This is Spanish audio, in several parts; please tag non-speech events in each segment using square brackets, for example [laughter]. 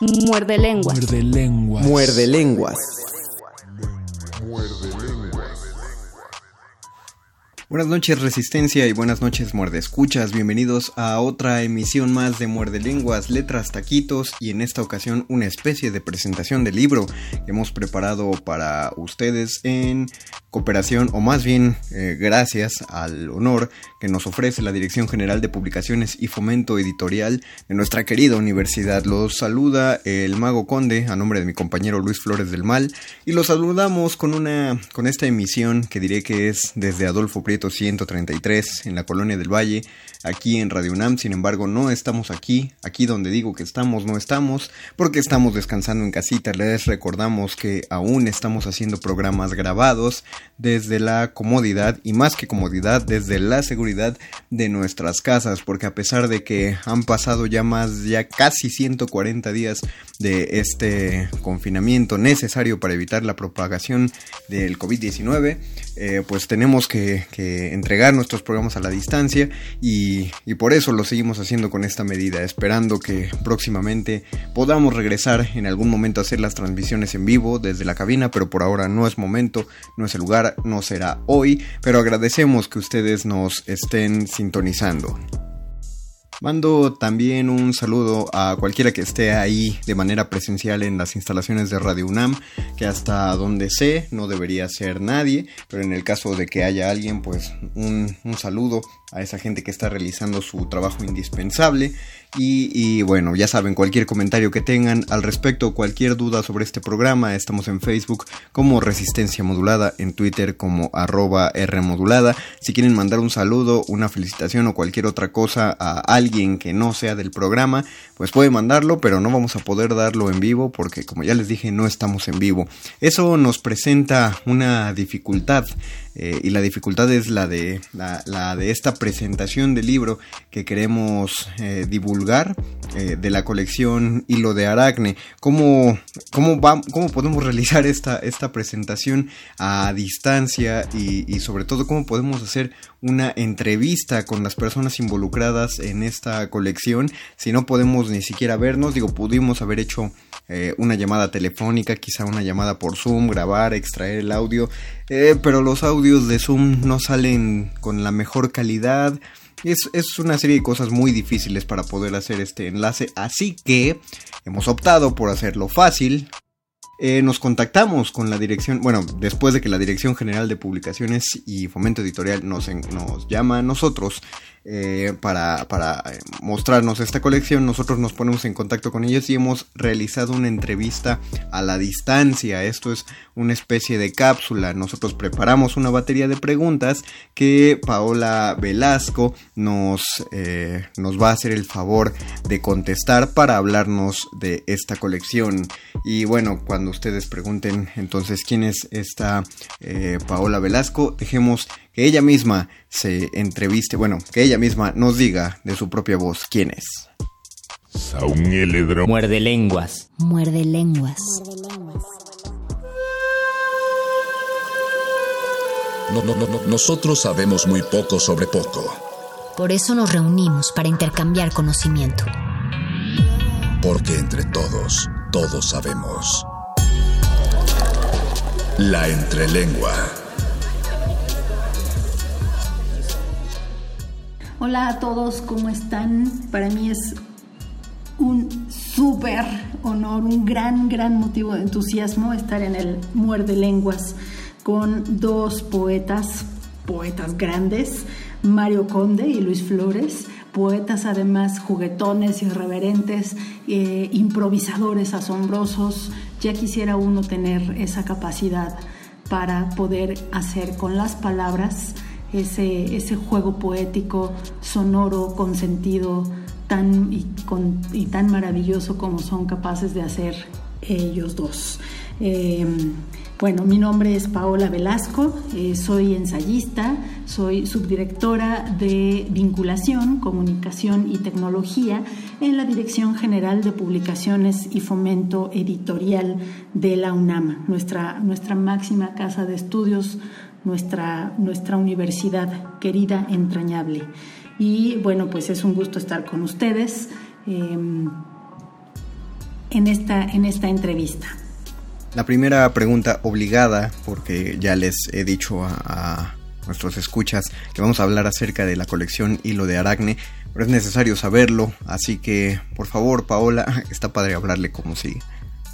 Muerde lenguas. Muerde lenguas. Muerde lenguas. Buenas noches Resistencia y buenas noches Muerde Escuchas, bienvenidos a otra emisión más de Muerde Lenguas, Letras, Taquitos y en esta ocasión una especie de presentación del libro que hemos preparado para ustedes en cooperación o más bien eh, gracias al honor que nos ofrece la Dirección General de Publicaciones y Fomento Editorial de nuestra querida universidad. Los saluda el Mago Conde a nombre de mi compañero Luis Flores del Mal y los saludamos con una con esta emisión que diré que es desde Adolfo Prieto 133 en la Colonia del Valle, aquí en Radio UNAM. Sin embargo, no estamos aquí, aquí donde digo que estamos, no estamos, porque estamos descansando en casita. Les recordamos que aún estamos haciendo programas grabados desde la comodidad y más que comodidad, desde la seguridad de nuestras casas, porque a pesar de que han pasado ya más, ya casi 140 días de este confinamiento necesario para evitar la propagación del COVID-19, eh, pues tenemos que, entregar nuestros programas a la distancia y, y, por eso lo seguimos haciendo con esta medida, esperando que próximamente podamos regresar en algún momento a hacer las transmisiones en vivo desde la cabina, pero por ahora no es momento, no es el no será hoy, pero agradecemos que ustedes nos estén sintonizando. Mando también un saludo a cualquiera que esté ahí de manera presencial en las instalaciones de Radio UNAM, que hasta donde sé no debería ser nadie, pero en el caso de que haya alguien, pues un saludo a esa gente que está realizando su trabajo indispensable. Y, bueno, ya saben, cualquier comentario que tengan al respecto, cualquier duda sobre este programa, estamos en Facebook como Resistencia Modulada, en Twitter como arroba Rmodulada. Si quieren mandar un saludo, una felicitación o cualquier otra cosa a alguien que no sea del programa, pues puede mandarlo, pero no vamos a poder darlo en vivo porque como ya les dije, no estamos en vivo. Eso nos presenta una dificultad eh, y la dificultad es la de, la, de esta presentación del libro que queremos eh, divulgar eh, de la colección Hilo de Aracne. ¿Cómo, cómo, cómo podemos realizar esta, esta presentación a distancia y, y sobre todo cómo podemos hacer una entrevista con las personas involucradas en esta colección si no podemos ni siquiera vernos? Digo, pudimos haber hecho eh, una llamada telefónica, quizá una llamada por Zoom, grabar, extraer el audio, eh, pero los audios de Zoom no salen con la mejor calidad. Es, es, una serie de cosas muy difíciles para poder hacer este enlace, así que hemos optado por hacerlo fácil. Eh, nos contactamos con la dirección, bueno, después de que la Dirección General de Publicaciones y Fomento Editorial nos, nos llama a nosotros eh, para, para, eh, mostrarnos esta colección, nosotros nos ponemos en contacto con ellos y hemos realizado una entrevista a la distancia. Esto es una especie de cápsula. Nosotros preparamos una batería de preguntas que Paola Velasco nos, eh, nos va a hacer el favor de contestar para hablarnos de esta colección. Y bueno, cuando ustedes pregunten entonces quién es esta Paola Velasco, dejemos que ella misma se entreviste, bueno, que ella misma nos diga de su propia voz quién es. Muerde lenguas. Muerde lenguas. nosotros sabemos muy poco sobre poco. Por eso nos reunimos para intercambiar conocimiento. Porque entre todos, todos sabemos. La entrelengua. Hola a todos, ¿cómo están? Para mí es un súper honor, un gran, gran motivo de entusiasmo estar en el Muerde Lenguas con dos poetas, poetas grandes, Mario Conde y Luis Flores, poetas además juguetones, irreverentes, eh, improvisadores asombrosos. Ya quisiera uno tener esa capacidad para poder hacer con las palabras ese, ese juego poético, sonoro, con sentido tan, y, y tan maravilloso como son capaces de hacer ellos dos. Eh, bueno, mi nombre es Paola Velasco, eh, soy ensayista, soy subdirectora de vinculación, comunicación y tecnología en la Dirección General de Publicaciones y Fomento Editorial de la UNAM, nuestra, nuestra máxima casa de estudios, nuestra, nuestra universidad querida, entrañable. Y bueno, pues es un gusto estar con ustedes em, en, esta, en esta entrevista. La primera pregunta obligada, porque ya les he dicho a, nuestros escuchas que vamos a hablar acerca de la colección Hilo de Aracne, pero es necesario saberlo, así que por favor Paola, [laughs] está padre hablarle como si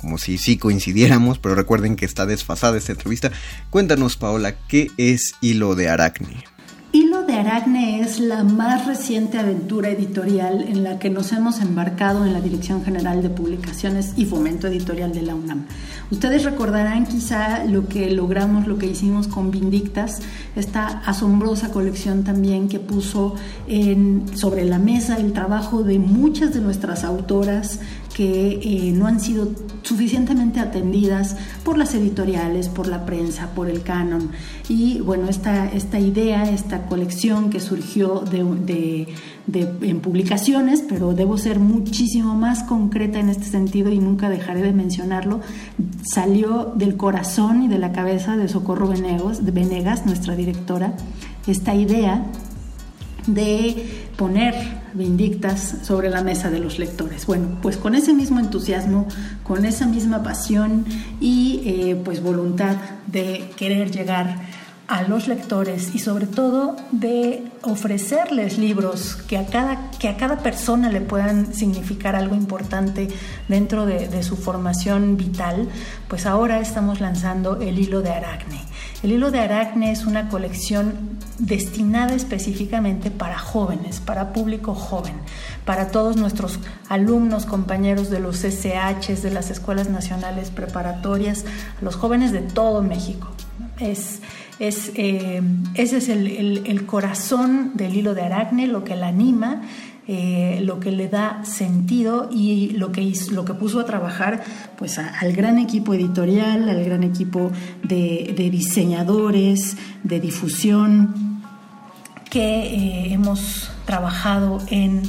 como si sí coincidiéramos, pero recuerden que está desfasada esta entrevista. Cuéntanos Paola, ¿qué es Hilo de Aracne? Hilo de Aracne es la más reciente aventura editorial en la que nos hemos embarcado en la Dirección General de Publicaciones y Fomento Editorial de la UNAM. Ustedes recordarán quizá lo que logramos, lo que hicimos con Vindictas, esta asombrosa colección también que puso en, sobre la mesa el trabajo de muchas de nuestras autoras que eh, no han sido suficientemente atendidas por las editoriales, por la prensa, por el canon. Y bueno, esta, esta idea, esta colección que surgió de, en publicaciones, pero debo ser muchísimo más concreta en este sentido y nunca dejaré de mencionarlo, salió del corazón y de la cabeza de Socorro Venegas, de Venegas nuestra directora, esta idea de poner vindictas sobre la mesa de los lectores. Bueno, pues con ese mismo entusiasmo, con esa misma pasión y eh, pues voluntad de querer llegar a los lectores y sobre todo de ofrecerles libros que a cada, que a cada persona le puedan significar algo importante dentro de, de su formación vital, pues ahora estamos lanzando el hilo de Aracne. El hilo de Aracne es una colección destinada específicamente para jóvenes, para público joven, para todos nuestros alumnos, compañeros de los SHs, de las escuelas nacionales preparatorias, los jóvenes de todo México. Es, es, eh, ese es el, corazón del hilo de Aracne, lo que la anima, eh, lo que le da sentido y lo que, lo que puso a trabajar pues, al gran equipo editorial, al gran equipo de, diseñadores, de difusión, que eh, hemos trabajado en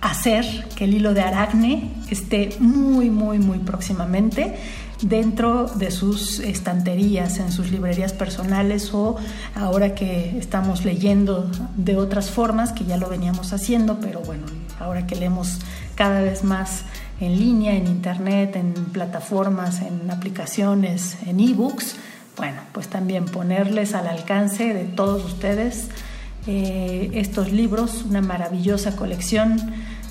hacer que el hilo de Aracne esté muy, muy, muy próximamente dentro de sus estanterías, en sus librerías personales o ahora que estamos leyendo de otras formas, que ya lo veníamos haciendo, pero bueno, ahora que leemos cada vez más en línea, en internet, en plataformas, en aplicaciones, en ebooks, bueno, pues también ponerles al alcance de todos ustedes eh, estos libros, una maravillosa colección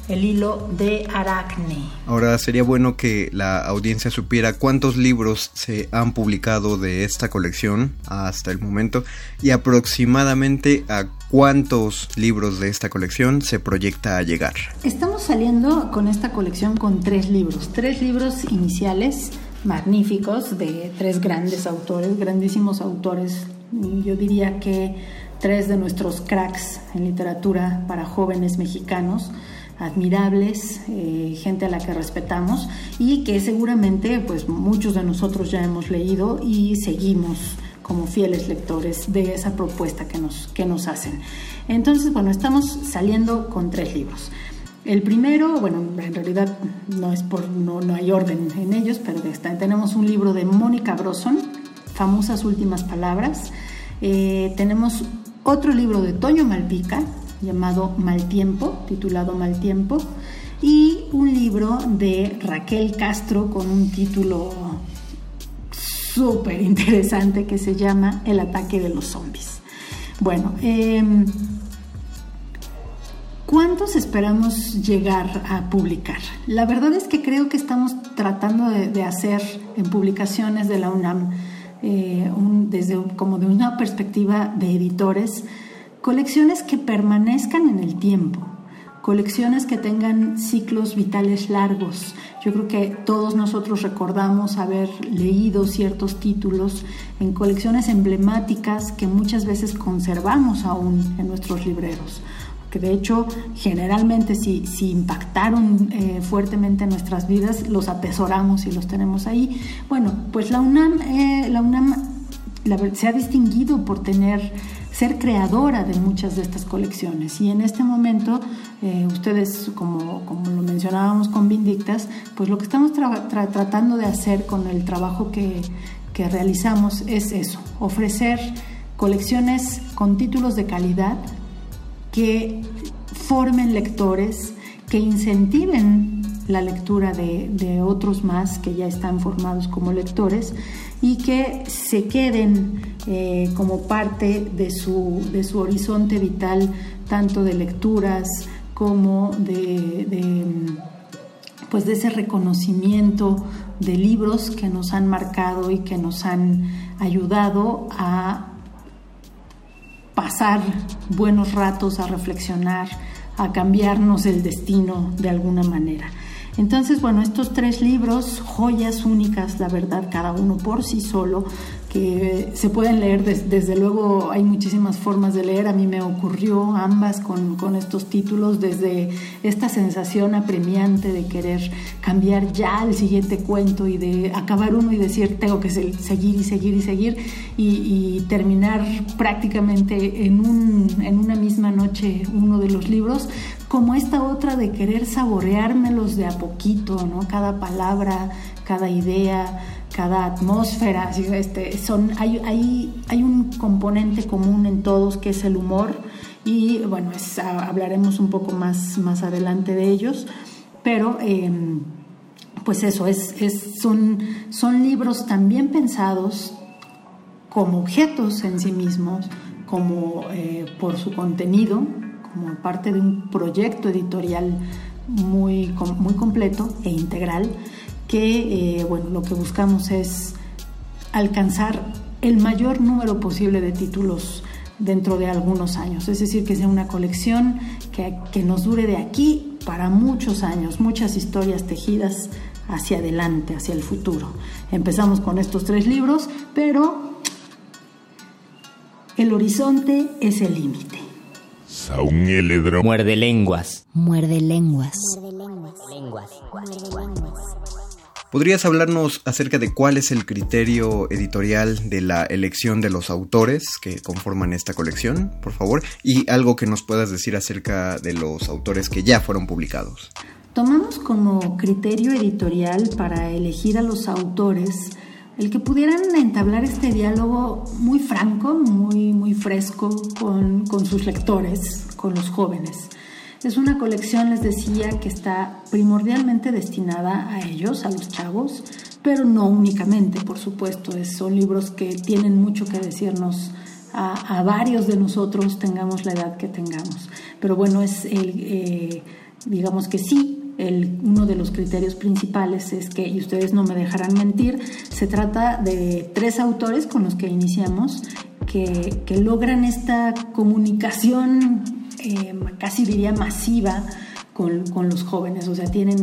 el hilo de Aracne. Ahora sería bueno que la audiencia supiera cuántos libros se han publicado de esta colección hasta el momento y aproximadamente a cuántos libros de esta colección se proyecta a llegar. Estamos saliendo con esta colección con tres libros, tres libros iniciales magníficos de tres grandes autores, grandísimos autores. Yo diría que tres de nuestros cracks en literatura para jóvenes mexicanos admirables, eh, gente a la que respetamos y que seguramente pues muchos de nosotros ya hemos leído y seguimos como fieles lectores de esa propuesta que nos, que nos hacen. Entonces, bueno, estamos saliendo con tres libros. El primero, bueno, en realidad no es por no, no hay orden en ellos, pero tenemos un libro de Mónica Broson, famosas últimas palabras. Eh, tenemos otro libro de Toño Malpica llamado Mal Tiempo, titulado Mal Tiempo, y un libro de Raquel Castro con un título súper interesante que se llama El ataque de los zombies. Bueno, em, ¿cuántos esperamos llegar a publicar? La verdad es que creo que estamos tratando de, hacer en publicaciones de la UNAM, eh, desde como de una perspectiva de editores, colecciones que permanezcan en el tiempo colecciones que tengan ciclos vitales largos. Yo creo que todos nosotros recordamos haber leído ciertos títulos en colecciones emblemáticas que muchas veces conservamos aún en nuestros libreros que de hecho generalmente si, si impactaron eh, fuertemente en nuestras vidas, los atesoramos y los tenemos ahí. Bueno, pues la UNAM, eh, la UNAM se ha distinguido por tener ser creadora de muchas de estas colecciones. Y en este momento, eh, ustedes, como, como, lo mencionábamos con Vindictas, pues lo que estamos tratando de hacer con el trabajo que, que realizamos es eso, ofrecer colecciones con títulos de calidad que formen lectores, que incentiven la lectura de, de, otros más que ya están formados como lectores y que se queden eh, como parte de su, de su horizonte vital, tanto de lecturas como de, pues de ese reconocimiento de libros que nos han marcado y que nos han ayudado a pasar buenos ratos, a reflexionar, a cambiarnos el destino de alguna manera. Entonces, bueno, estos tres libros, joyas únicas, la verdad, cada uno por sí solo, que se pueden leer, desde luego hay muchísimas formas de leer, a mí me ocurrió ambas con, con, estos títulos, desde esta sensación apremiante de querer cambiar ya el siguiente cuento y de acabar uno y decir tengo que seguir y seguir y seguir y, terminar prácticamente en, un, en una misma noche uno de los libros, como esta otra de querer saboreármelos de a poquito, ¿no? cada palabra, cada idea cada atmósfera, este, son, hay, hay, hay un componente común en todos que es el humor y bueno, hablaremos un poco más, más adelante de ellos, pero em, pues eso, es, son, son libros también pensados como objetos en sí mismos, como eh, por su contenido, como parte de un proyecto editorial muy, muy completo e integral que eh, bueno, lo que buscamos es alcanzar el mayor número posible de títulos dentro de algunos años, es decir, que sea una colección que, que nos dure de aquí para muchos años, muchas historias tejidas hacia adelante, hacia el futuro. Empezamos con estos tres libros, pero el horizonte es el límite. Muerde lenguas. Muerde lenguas. Muerde lenguas. ¿Podrías hablarnos acerca de cuál es el criterio editorial de la elección de los autores que conforman esta colección, por favor? Y algo que nos puedas decir acerca de los autores que ya fueron publicados. Tomamos como criterio editorial para elegir a los autores el que pudieran entablar este diálogo muy franco, muy, muy fresco con, con sus lectores, con los jóvenes es una colección, les decía, que está primordialmente destinada a ellos, a los chavos, pero no únicamente, por supuesto. son libros que tienen mucho que decirnos a, varios de nosotros, tengamos la edad que tengamos. Pero bueno, es el, eh, digamos que sí, el, uno de los criterios principales es que, y ustedes no me dejarán mentir, se trata de tres autores con los que iniciamos que, que logran esta comunicación eh, casi diría masiva con, los jóvenes, o sea, tienen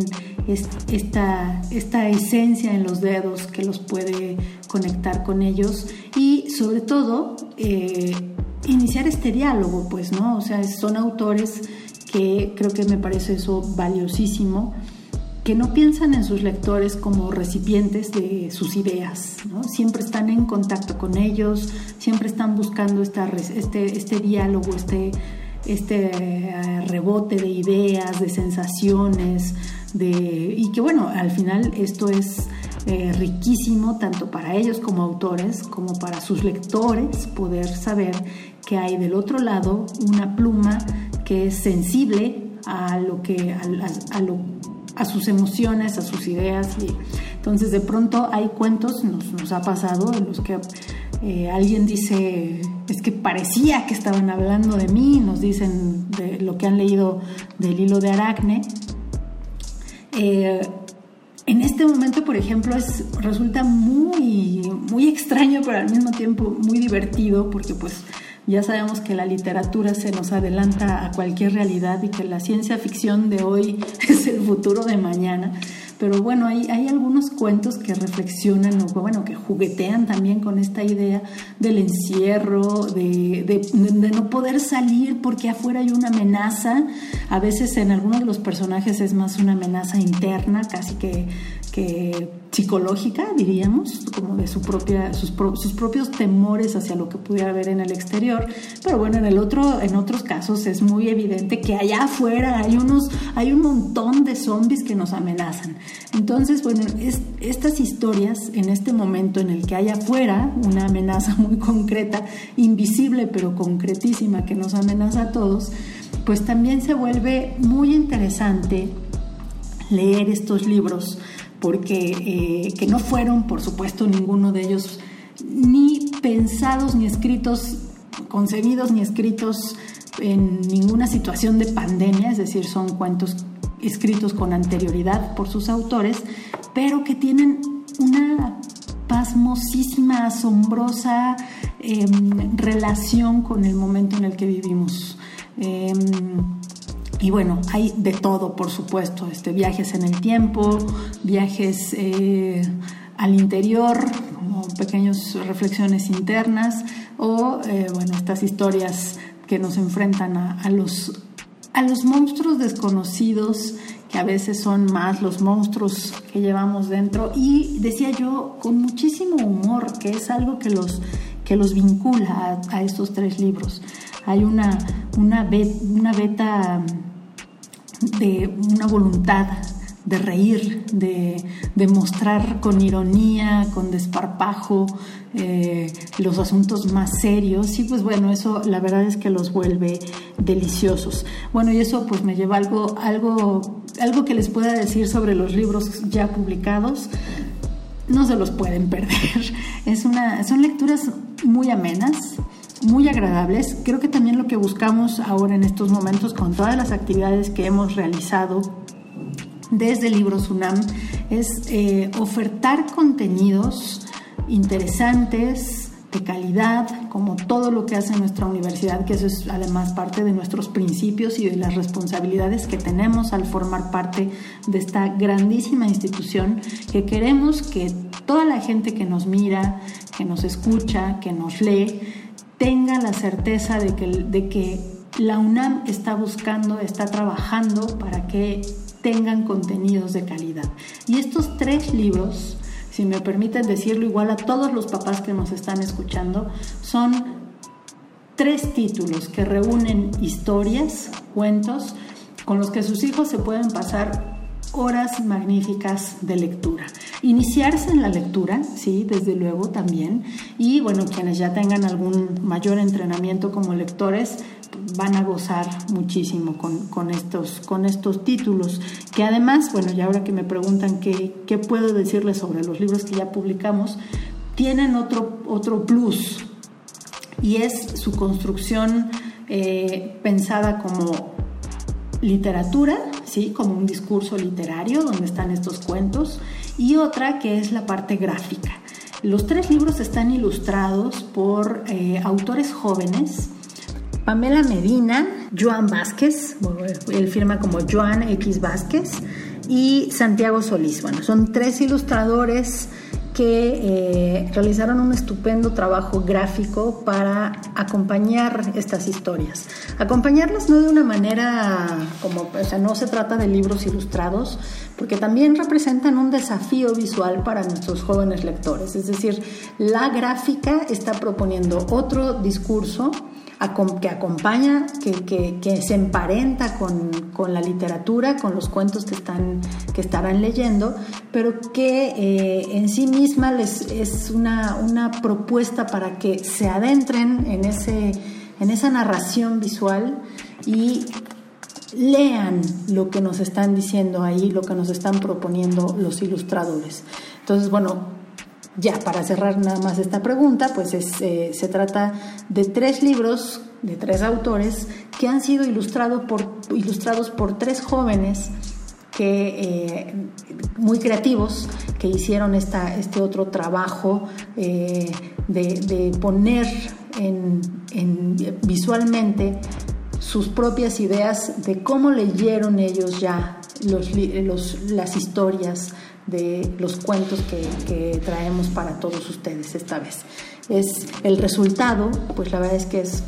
esta, esta esencia en los dedos que los puede conectar con ellos y sobre todo eh, iniciar este diálogo, pues, ¿no? O sea, son autores que creo que me parece eso valiosísimo que no piensan en sus lectores como recipientes de sus ideas, ¿no? siempre están en contacto con ellos, siempre están buscando esta, este, este diálogo, este, este eh, rebote de ideas, de sensaciones, de, y que bueno, al final esto es eh, riquísimo tanto para ellos como autores, como para sus lectores, poder saber que hay del otro lado una pluma que es sensible a lo que a, lo a sus emociones, a sus ideas. Y entonces de pronto hay cuentos, nos, nos ha pasado, en los que eh, alguien dice, es que parecía que estaban hablando de mí, nos dicen de lo que han leído del hilo de Aracne. Eh, en este momento, por ejemplo, es, resulta muy, muy extraño, pero al mismo tiempo muy divertido, porque pues ya sabemos que la literatura se nos adelanta a cualquier realidad y que la ciencia ficción de hoy [laughs] es el futuro de mañana. Pero bueno, hay, hay algunos cuentos que reflexionan o bueno, que juguetean también con esta idea del encierro, de, de, no poder salir porque afuera hay una amenaza. A veces en algunos de los personajes es más una amenaza interna, casi que psicológica, diríamos, como de su propia, sus, propios temores hacia lo que pudiera haber en el exterior. Pero bueno, en el otro, en otros casos es muy evidente que allá afuera hay unos, hay un montón de zombies que nos amenazan. Entonces, bueno, es, estas historias en este momento en el que hay afuera una amenaza [laughs] muy concreta, invisible pero concretísima que nos amenaza a todos, pues también se vuelve muy interesante leer estos libros porque eh, que no fueron, por supuesto, ninguno de ellos ni pensados, ni escritos, concebidos, ni escritos en ninguna situación de pandemia, es decir, son cuentos escritos con anterioridad por sus autores, pero que tienen una pasmosísima, asombrosa em, relación con el momento en el que vivimos. Em, y bueno, hay de todo, por supuesto, este, viajes en el tiempo, viajes eh, al interior, como pequeñas reflexiones internas, o eh, bueno, estas historias que nos enfrentan a, los, a los monstruos desconocidos, que a veces son más los monstruos que llevamos dentro. Y decía yo, con muchísimo humor, que es algo que los, que los vincula a, estos tres libros. Hay una, una, beta de una voluntad de reír, de, mostrar con ironía, con desparpajo eh, los asuntos más serios y pues bueno, eso la verdad es que los vuelve deliciosos. Bueno, y eso pues me lleva algo, algo, algo que les pueda decir sobre los libros ya publicados. No se los pueden [laughs] perder. Es una, son lecturas muy amenas, muy agradables. Creo que también lo que buscamos ahora en estos momentos con todas las actividades que hemos realizado desde Libros UNAM es eh, ofertar contenidos interesantes, de calidad, como todo lo que hace nuestra universidad, que eso es además parte de nuestros principios y de las responsabilidades que tenemos al formar parte de esta grandísima institución, que queremos que toda la gente que nos mira, que nos escucha, que nos lee, tenga la certeza de que, de que la UNAM está buscando, está trabajando para que tengan contenidos de calidad. Y estos tres libros, si me permiten decirlo igual a todos los papás que nos están escuchando, son tres títulos que reúnen historias, cuentos, con los que sus hijos se pueden pasar horas magníficas de lectura. Iniciarse en la lectura, sí, desde luego también. Y bueno, quienes ya tengan algún mayor entrenamiento como lectores, van a gozar muchísimo con, estos, con estos títulos, que además, bueno, ya ahora que me preguntan qué, qué puedo decirles sobre los libros que ya publicamos, tienen otro, otro plus, y es su construcción eh, pensada como literatura, ¿sí? como un discurso literario donde están estos cuentos, y otra que es la parte gráfica. Los tres libros están ilustrados por eh, autores jóvenes. Pamela Medina, Joan Vázquez, él firma como Joan X Vázquez, y Santiago Solís. Bueno, son tres ilustradores que eh, realizaron un estupendo trabajo gráfico para acompañar estas historias. Acompañarlas no de una manera como, o sea, no se trata de libros ilustrados, porque también representan un desafío visual para nuestros jóvenes lectores. Es decir, la gráfica está proponiendo otro discurso que acompaña, que, se emparenta con, la literatura, con los cuentos que, están, que estarán leyendo, pero que eh, en sí misma les es una, una, propuesta para que se adentren en, ese, en esa narración visual y lean lo que nos están diciendo ahí, lo que nos están proponiendo los ilustradores. Entonces, bueno, ya, para cerrar nada más esta pregunta, pues eh, se trata de tres libros de tres autores que han sido por, ilustrados por tres jóvenes que, eh, muy creativos que hicieron esta, este otro trabajo eh, de, poner en, visualmente sus propias ideas de cómo leyeron ellos ya los, las historias de los cuentos que, traemos para todos ustedes esta vez. Es el resultado, pues la verdad es que es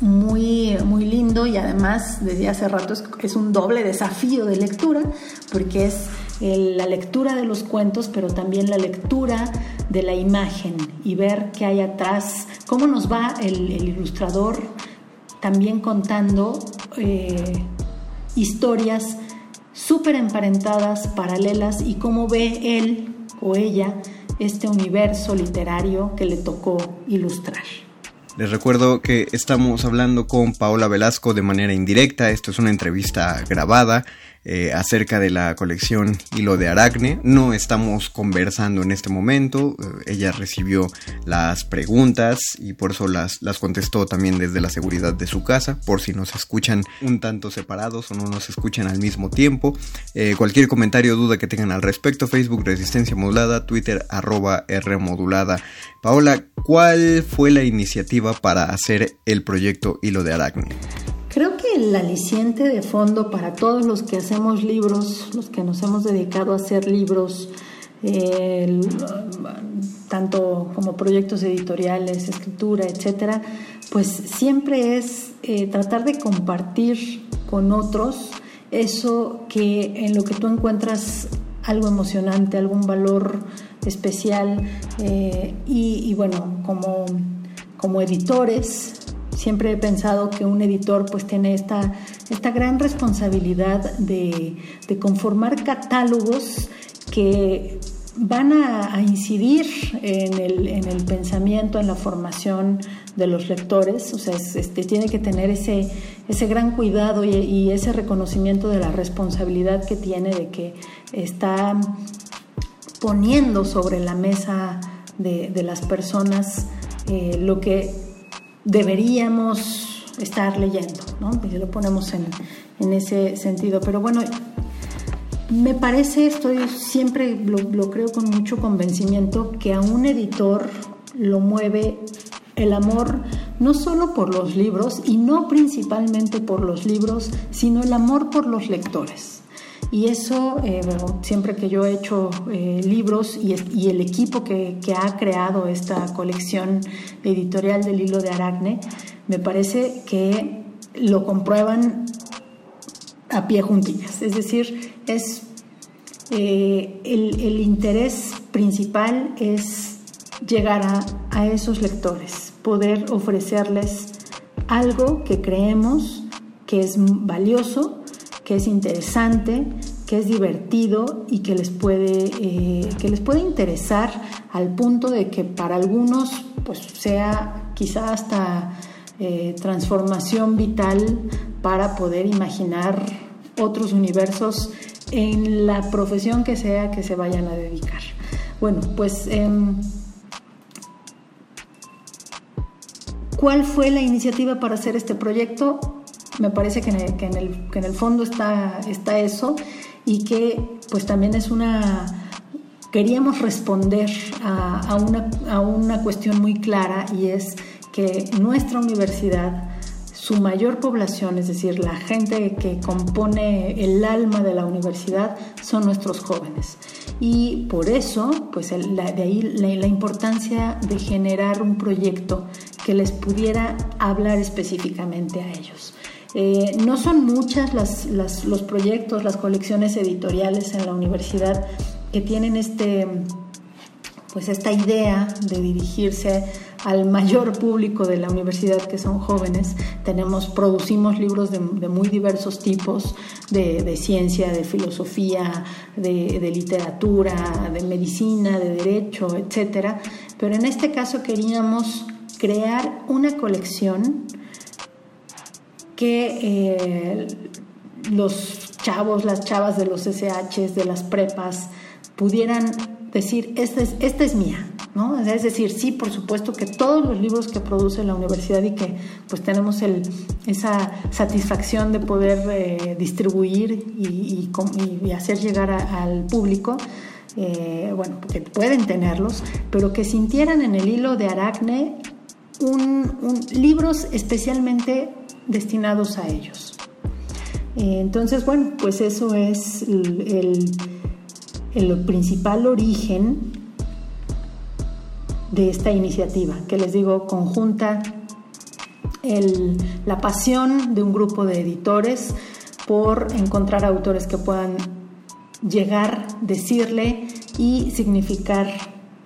muy, muy lindo y además desde hace rato es, un doble desafío de lectura porque es la lectura de los cuentos pero también la lectura de la imagen y ver qué hay atrás, cómo nos va el, ilustrador también contando eh, historias súper emparentadas, paralelas y cómo ve él o ella este universo literario que le tocó ilustrar. Les recuerdo que estamos hablando con Paola Velasco de manera indirecta, esto es una entrevista grabada eh, acerca de la colección Hilo de Aracne. No estamos conversando en este momento, eh, ella recibió las preguntas y por eso las, las contestó también desde la seguridad de su casa, por si nos escuchan un tanto separados o no nos escuchan al mismo tiempo. Eh, cualquier comentario o duda que tengan al respecto, Facebook Resistencia Modulada, Twitter arroba R Modulada. Paola, ¿cuál fue la iniciativa para hacer el proyecto Hilo de Aracne? El aliciente de fondo para todos los que hacemos libros, los que nos hemos dedicado a hacer libros, tanto como proyectos editoriales, escritura, etcétera, pues siempre es eh, tratar de compartir con otros eso que en lo que tú encuentras algo emocionante, algún valor especial eh, y, bueno, como, como editores siempre he pensado que un editor pues tiene esta, esta gran responsabilidad de, conformar catálogos que van a, incidir en el, pensamiento, en la formación de los lectores, o sea, este, tiene que tener ese, ese gran cuidado y, ese reconocimiento de la responsabilidad que tiene de que está poniendo sobre la mesa de, las personas eh, lo que deberíamos estar leyendo, ¿no? Y lo ponemos en, en ese sentido. Pero bueno, me parece, estoy siempre lo, lo, creo con mucho convencimiento, que a un editor lo mueve el amor no solo por los libros y no principalmente por los libros, sino el amor por los lectores. Y eso, eh, siempre que yo he hecho eh, libros y, el equipo que, ha creado esta colección editorial del hilo de Aracne, me parece que lo comprueban a pie juntillas. Es decir, es eh, el, interés principal es llegar a esos lectores, poder ofrecerles algo que creemos que es valioso que es interesante, que es divertido y que les puede, eh, que les puede interesar al punto de que para algunos pues, sea quizá hasta eh, transformación vital para poder imaginar otros universos en la profesión que sea que se vayan a dedicar. Bueno, pues... Em, ¿Cuál fue la iniciativa para hacer este proyecto? Me parece que en el, que en el, fondo está, está eso y que pues también es una queríamos responder a, a, una, a, una, cuestión muy clara y es que nuestra universidad, su mayor población, es decir, la gente que compone el alma de la universidad, son nuestros jóvenes. Y por eso, pues de ahí la, importancia de generar un proyecto que les pudiera hablar específicamente a ellos. Eh, no son muchas los proyectos, las colecciones editoriales en la universidad que tienen este, pues esta idea de dirigirse al mayor público de la universidad que son jóvenes. Tenemos, producimos libros de, muy diversos tipos, de, ciencia, de filosofía, de, literatura, de medicina, de derecho, etc. Pero en este caso queríamos crear una colección que eh, los chavos, las chavas de los SHs, de las prepas, pudieran decir, esta es, esta es mía, ¿no? Es decir, sí, por supuesto que todos los libros que produce la universidad y que pues tenemos esa satisfacción de poder eh, distribuir y, hacer llegar al público, eh, bueno, que pueden tenerlos, pero que sintieran en el hilo de Aracne un, libros especialmente destinados a ellos. Eh, entonces, bueno, pues eso es el el principal origen de esta iniciativa, que les digo, conjunta la pasión de un grupo de editores por encontrar autores que puedan llegar, decirle y significar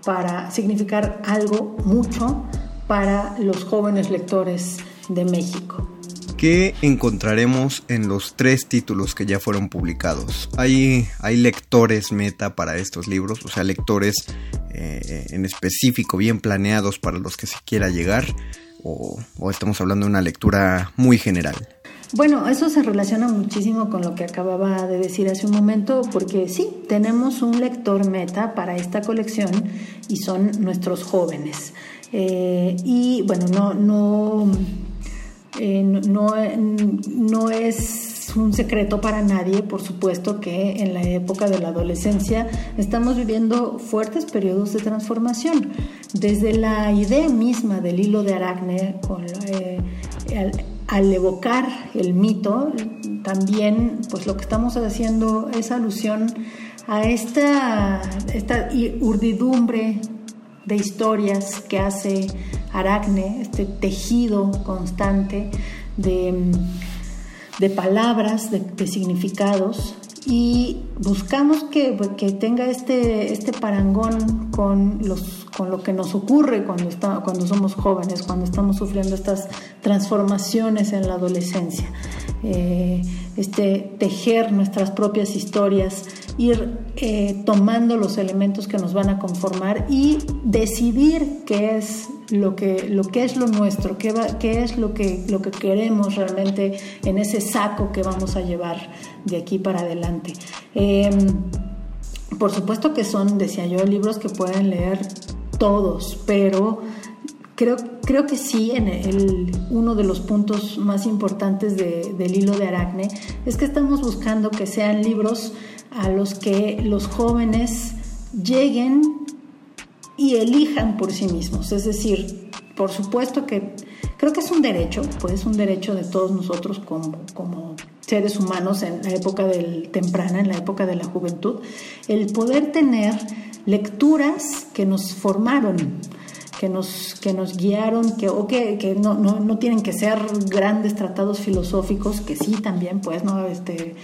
para significar algo mucho para los jóvenes lectores de México. ¿Qué encontraremos en los tres títulos que ya fueron publicados? ¿Hay, hay lectores meta para estos libros? O sea, lectores eh, en específico, bien planeados para los que se quiera llegar? ¿O, estamos hablando de una lectura muy general? Bueno, eso se relaciona muchísimo con lo que acababa de decir hace un momento, porque sí, tenemos un lector meta para esta colección y son nuestros jóvenes. Eh, y bueno, no, no eh, no, no es un secreto para nadie, por supuesto, que en la época de la adolescencia estamos viviendo fuertes periodos de transformación. Desde la idea misma del hilo de Aracne, eh, al, evocar el mito, también pues lo que estamos haciendo es alusión a esta, esta urdidumbre de historias que hace Aracne, este tejido constante de, de palabras, de, significados, y buscamos que, que, tenga este, este parangón con, los, con lo que nos ocurre cuando, está, cuando somos jóvenes, cuando estamos sufriendo estas transformaciones en la adolescencia. Eh, este, tejer nuestras propias historias, ir eh, tomando los elementos que nos van a conformar y decidir qué es lo que, lo que es lo nuestro, qué, va, qué es lo que, lo que queremos realmente en ese saco que vamos a llevar de aquí para adelante. Em, por supuesto que son, decía yo, libros que pueden leer todos, pero Creo, creo que sí, en el, uno de los puntos más importantes del hilo de Aracne es que estamos buscando que sean libros a los que los jóvenes lleguen y elijan por sí mismos. Es decir, por supuesto que creo que es un derecho, pues es un derecho de todos nosotros como, como seres humanos en la época del temprana, en la época de la juventud, el poder tener lecturas que nos formaron que nos, que nos guiaron, que, o que, que no, no, no, tienen que ser grandes tratados filosóficos, que sí también, pues, ¿no? Este,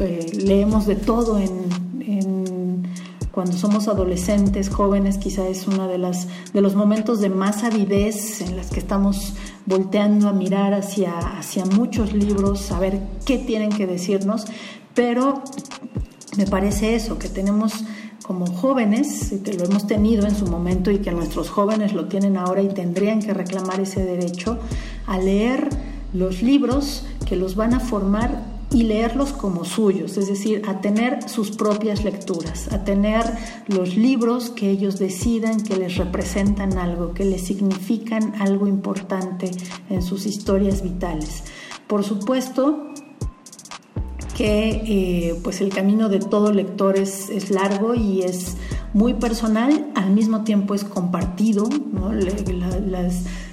eh, leemos de todo en, cuando somos adolescentes, jóvenes, quizá es uno de, las, de los momentos de más avidez en las que estamos volteando a mirar hacia, hacia muchos libros, a ver qué tienen que decirnos, pero me parece eso, que tenemos como jóvenes, que lo hemos tenido en su momento y que nuestros jóvenes lo tienen ahora y tendrían que reclamar ese derecho a leer los libros que los van a formar y leerlos como suyos, es decir, a tener sus propias lecturas, a tener los libros que ellos decidan que les representan algo, que les significan algo importante en sus historias vitales. Por supuesto, que eh, pues el camino de todo lector es, es, largo y es muy personal, al mismo tiempo es compartido,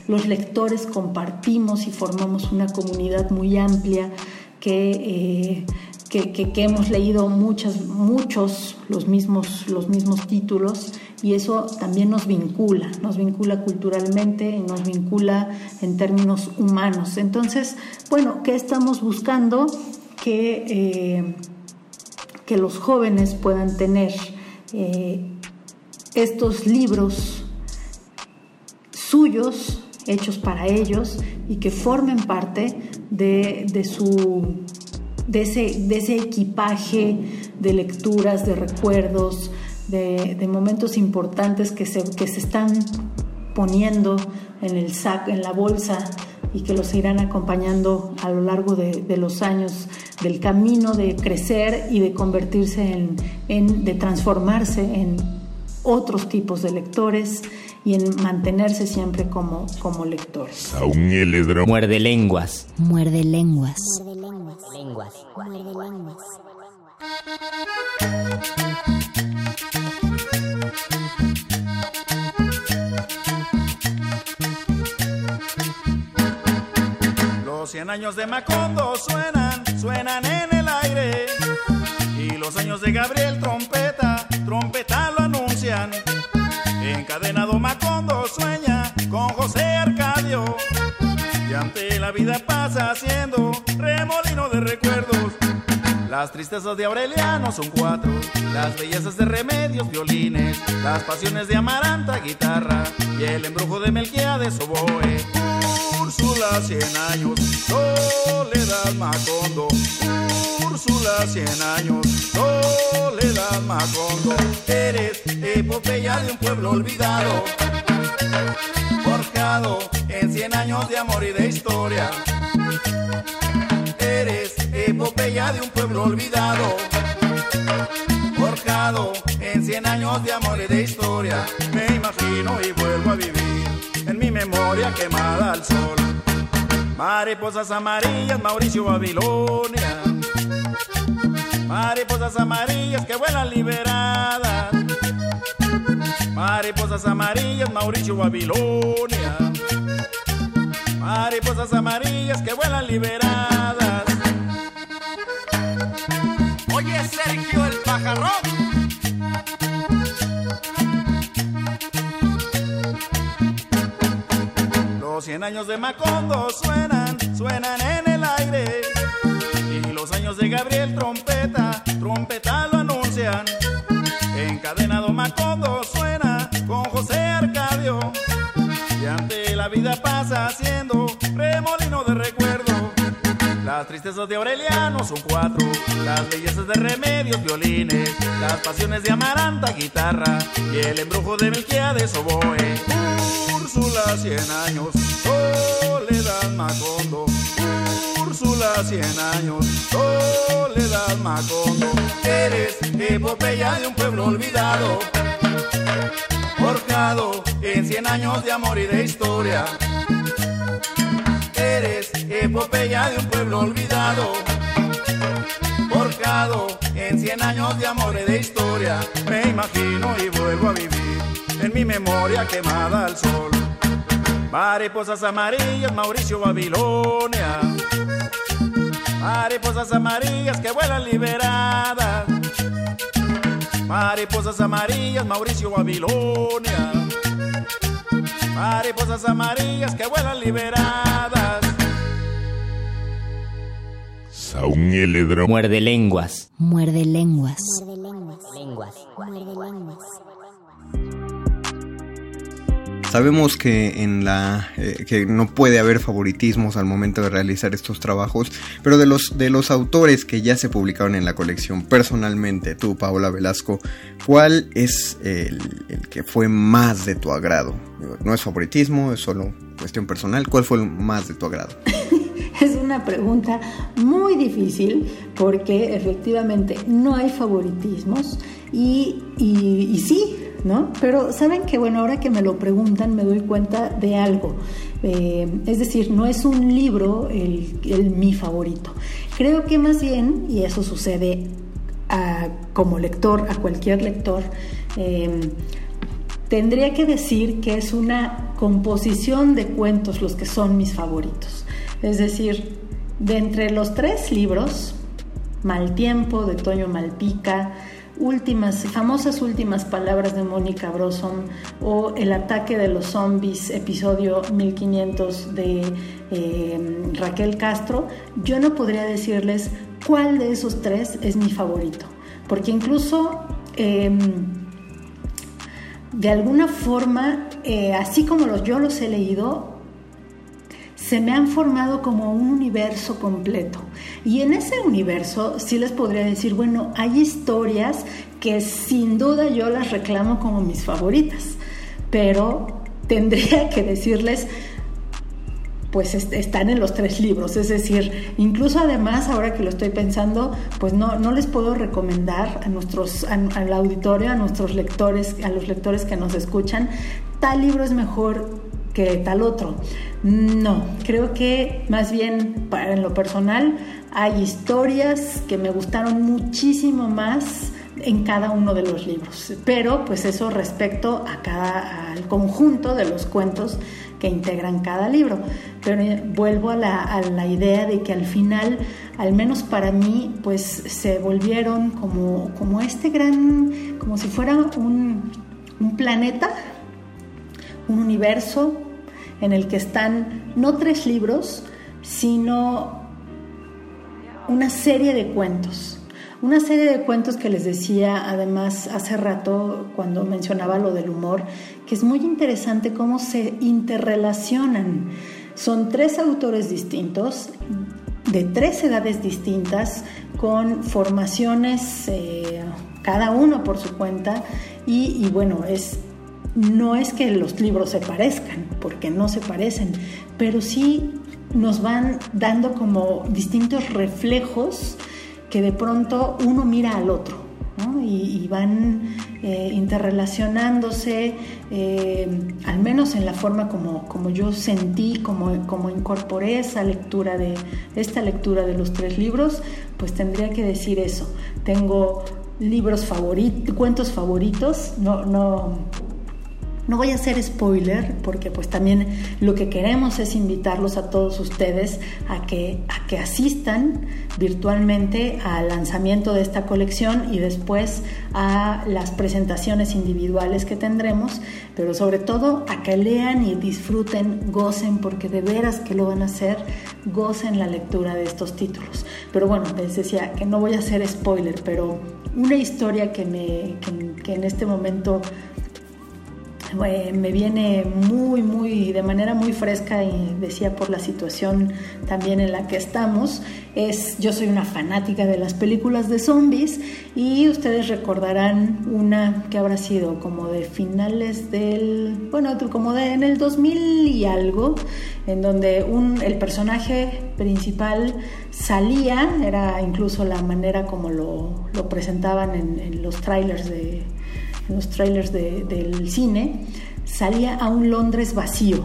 los lectores compartimos y formamos una comunidad muy amplia que, eh, que, hemos leído muchas, muchos los mismos, los mismos títulos y eso también nos vincula, nos vincula culturalmente y nos vincula en términos humanos. Entonces, bueno, ¿qué estamos buscando? Que, eh, que los jóvenes puedan tener eh, estos libros suyos, hechos para ellos y que formen parte de, su, de, ese, equipaje de lecturas, de recuerdos, de, momentos importantes que se, que se están poniendo en el saco, en la bolsa y que los irán acompañando a lo largo de, los años del camino de crecer y de convertirse en, de transformarse en otros tipos de lectores y en mantenerse siempre como, como lectores. Muerde lenguas. Muerde lenguas. Muerde lenguas. lenguas. Muerde lenguas. Cien años de Macondo suenan, suenan en el aire. Y los años de Gabriel Trompeta, trompeta lo anuncian. Encadenado Macondo sueña con José Arcadio. Y ante la vida pasa haciendo remolino de recuerdos. Las tristezas de Aureliano son cuatro, las bellezas de Remedios, violines, las pasiones de Amaranta, guitarra, y el embrujo de Melquiades, oboe. Úrsula, cien años, Soledad Macondo. Úrsula, cien años, Soledad Macondo. Eres epopeya de un pueblo olvidado, forjado en cien años de amor y de historia. Eres epopeya de un pueblo olvidado, forjado en cien años de amor y de historia. Me imagino y vuelvo a vivir memoria quemada al sol. Mariposas amarillas, Mauricio Babilonia. Mariposas amarillas que vuelan liberadas. Mariposas amarillas, Mauricio Babilonia. Mariposas amarillas que vuelan liberadas. Oye, Sergio el pajarrón. 100 años de Macondo suenan, suenan en el aire. Y los años de Gabriel Trompeta, trompeta lo anuncian. Encadenado Macondo suena con José Arcadio. Y ante la vida pasa haciendo remolino de recuerdo. Las tristezas de Aureliano son cuatro, las bellezas de Remedios, violines, las pasiones de Amaranta, guitarra, y el embrujo de Melquiades, oboe. Úrsula, cien años, Soledad Macondo. Úrsula, cien años, Soledad Macondo. Eres epopeya de un pueblo olvidado, forjado en cien años de amor y de historia eres epopeya de un pueblo olvidado, forjado en cien años de amor y de historia. Me imagino y vuelvo a vivir en mi memoria quemada al sol. Mariposas amarillas, Mauricio Babilonia. Mariposas amarillas que vuelan liberadas. Mariposas amarillas, Mauricio Babilonia. Mariposas amarillas que vuelan liberadas. Muerde lenguas. Muerde lenguas. Muerde lenguas. Muerde lenguas. Sabemos que en la eh, que no puede haber favoritismos al momento de realizar estos trabajos, pero de los de los autores que ya se publicaron en la colección, personalmente, tú, Paola Velasco, ¿cuál es el, que fue más de tu agrado? No es favoritismo, es solo cuestión personal. ¿Cuál fue el más de tu agrado? [laughs] es una pregunta muy difícil porque efectivamente no hay favoritismos y, y sí, ¿no? Pero saben que, bueno, ahora que me lo preguntan me doy cuenta de algo. Eh, es decir, no es un libro el, mi favorito. Creo que más bien, y eso sucede como lector, a cualquier lector, eh, tendría que decir que es una composición de cuentos los que son mis favoritos. Es decir, de entre los tres libros, Mal Tiempo de Toño Malpica, últimas, famosas últimas palabras de Mónica Broson o El ataque de los zombies, episodio 1500 de eh, Raquel Castro, yo no podría decirles cuál de esos tres es mi favorito, porque incluso em, de alguna forma, eh, así como los, yo los he leído, se me han formado como un universo completo. Y en ese universo sí les podría decir, bueno, hay historias que sin duda yo las reclamo como mis favoritas, pero tendría [laughs] que decirles, pues están en los tres libros, es decir, incluso además, ahora que lo estoy pensando, pues no, no les puedo recomendar a nuestros, al auditorio, a nuestros lectores, a los lectores que nos escuchan, tal libro es mejor que tal otro. No, creo que más bien para en lo personal hay historias que me gustaron muchísimo más en cada uno de los libros, pero pues eso respecto a cada al conjunto de los cuentos que integran cada libro. Pero eh, vuelvo a la, a la idea de que al final, al menos para mí, pues se volvieron como, como este gran, como si fuera un, un planeta un universo en el que están no tres libros, sino una serie de cuentos. Una serie de cuentos que les decía además hace rato cuando mencionaba lo del humor, que es muy interesante cómo se interrelacionan. Son tres autores distintos, de tres edades distintas, con formaciones, eh, cada uno por su cuenta, y, y bueno, es no es que los libros se parezcan, porque no se parecen, pero sí nos van dando como distintos reflejos que de pronto uno mira al otro. Y, van eh, interrelacionándose, eh, al menos en la forma como, como yo sentí, como, como incorporé esa lectura de esta lectura de los tres libros, pues tendría que decir eso. Tengo libros favoritos, cuentos favoritos, no, no, no voy a hacer spoiler porque pues también lo que queremos es invitarlos a todos ustedes a que, a que asistan virtualmente al lanzamiento de esta colección y después a las presentaciones individuales que tendremos, pero sobre todo a que lean y disfruten, gocen, porque de veras que lo van a hacer, gocen la lectura de estos títulos. Pero bueno, les decía que no voy a hacer spoiler, pero una historia que, me, que en este momento me viene muy, muy, de manera muy fresca y decía por la situación también en la que estamos, es, yo soy una fanática de las películas de zombies y ustedes recordarán una que habrá sido como de finales del, bueno, como de en el 2000 y algo, en donde un, el personaje principal salía, era incluso la manera como lo, lo presentaban en, en los trailers de en los trailers del cine, salía a un Londres vacío,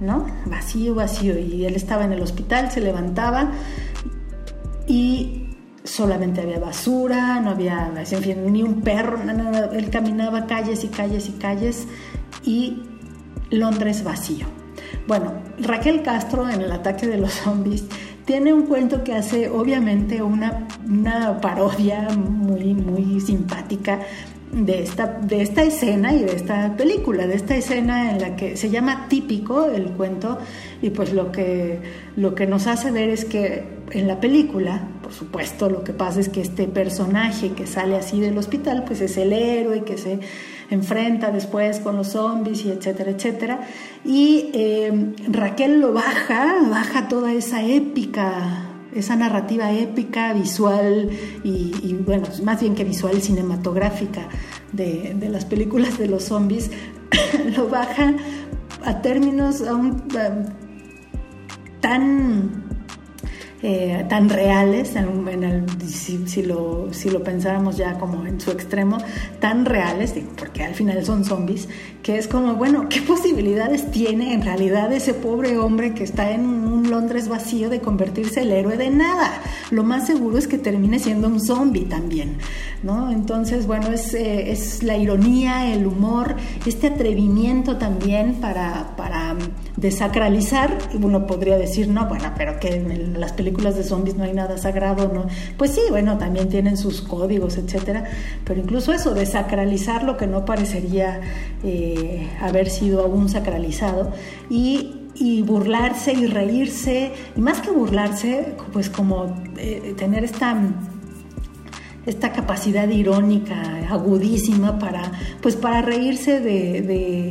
¿no? Vacío, vacío. Y él estaba en el hospital, se levantaba y solamente había basura, no había, en fin, ni un perro, nada, Él caminaba calles y calles y calles y Londres vacío. Bueno, Raquel Castro en el ataque de los zombies tiene un cuento que hace obviamente una, una parodia muy, muy simpática de esta, de esta escena y de esta película, de esta escena en la que se llama típico el cuento y pues lo que, lo que nos hace ver es que en la película, por supuesto, lo que pasa es que este personaje que sale así del hospital pues es el héroe que se enfrenta después con los zombies y etcétera, etcétera. Y eh, Raquel lo baja, baja toda esa épica esa narrativa épica, visual y, bueno, más bien que visual, cinematográfica de, las películas de los zombies, [coughs] lo baja a términos aún tan eh, tan reales, si, lo, si lo pensáramos ya como en su extremo, tan reales, porque al final son zombies, que es como, bueno, ¿qué posibilidades tiene en realidad ese pobre hombre que está en un Londres vacío de convertirse el héroe de nada? Lo más seguro es que termine siendo un zombie también, ¿no? Entonces, bueno, es, eh, es la ironía, el humor, este atrevimiento también para, para desacralizar, uno podría decir, no, bueno, pero que en las películas de zombies no hay nada sagrado, ¿no? Pues sí, bueno, también tienen sus códigos, etcétera, pero incluso eso, desacralizar lo que no parecería eh, haber sido aún sacralizado y y burlarse y reírse, y más que burlarse, pues como eh, tener esta, esta capacidad irónica, agudísima para, pues para reírse de,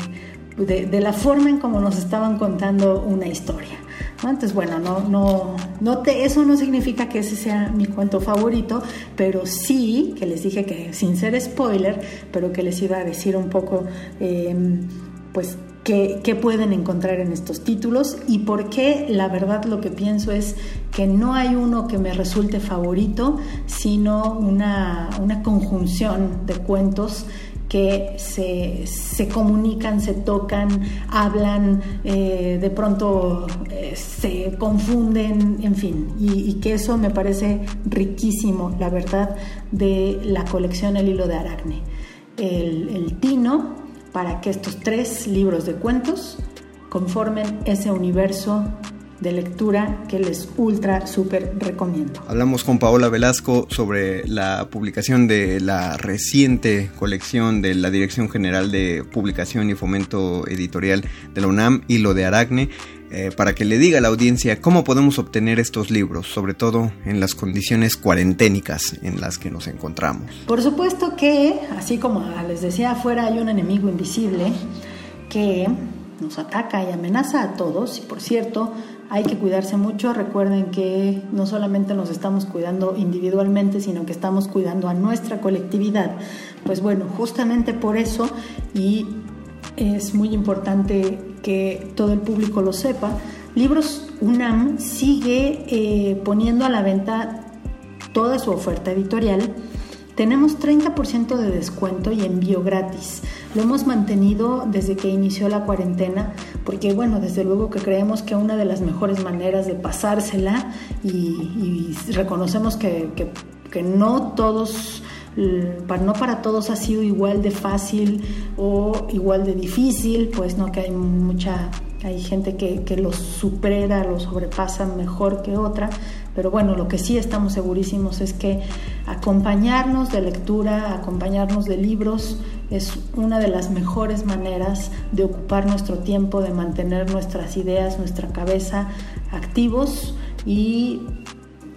de, la forma en cómo nos estaban contando una historia. Entonces, bueno, no, no, no te, eso no significa que ese sea mi cuento favorito, pero sí que les dije que sin ser spoiler, pero que les iba a decir un poco, em, pues, qué, pueden encontrar en estos títulos y por qué la verdad lo que pienso es que no hay uno que me resulte favorito, sino una, una conjunción de cuentos que se, comunican, se tocan, hablan, eh, de pronto eh, se confunden, en fin, y, que eso me parece riquísimo, la verdad, de la colección El hilo de Aracne. El tino para que estos tres libros de cuentos conformen ese universo de lectura que les ultra súper recomiendo. Hablamos con Paola Velasco sobre la publicación de la reciente colección de la Dirección General de Publicación y Fomento Editorial de la UNAM y lo de Aracne. Eh, para que le diga a la audiencia cómo podemos obtener estos libros, sobre todo en las condiciones cuarenténicas en las que nos encontramos. Por supuesto que, así como les decía afuera, hay un enemigo invisible que nos ataca y amenaza a todos, y por cierto, hay que cuidarse mucho. Recuerden que no solamente nos estamos cuidando individualmente, sino que estamos cuidando a nuestra colectividad. Pues bueno, justamente por eso, y es muy importante que todo el público lo sepa, Libros UNAM sigue eh, poniendo a la venta toda su oferta editorial. Tenemos 30% de descuento y envío gratis. Lo hemos mantenido desde que inició la cuarentena, porque bueno, desde luego que creemos que una de las mejores maneras de pasársela y, reconocemos que, que, no todos no para todos ha sido igual de fácil o igual de difícil, pues no que hay mucha hay gente que, que los supera, los sobrepasa mejor que otra, pero bueno, lo que sí estamos segurísimos es que acompañarnos de lectura, acompañarnos de libros, es una de las mejores maneras de ocupar nuestro tiempo, de mantener nuestras ideas, nuestra cabeza activos y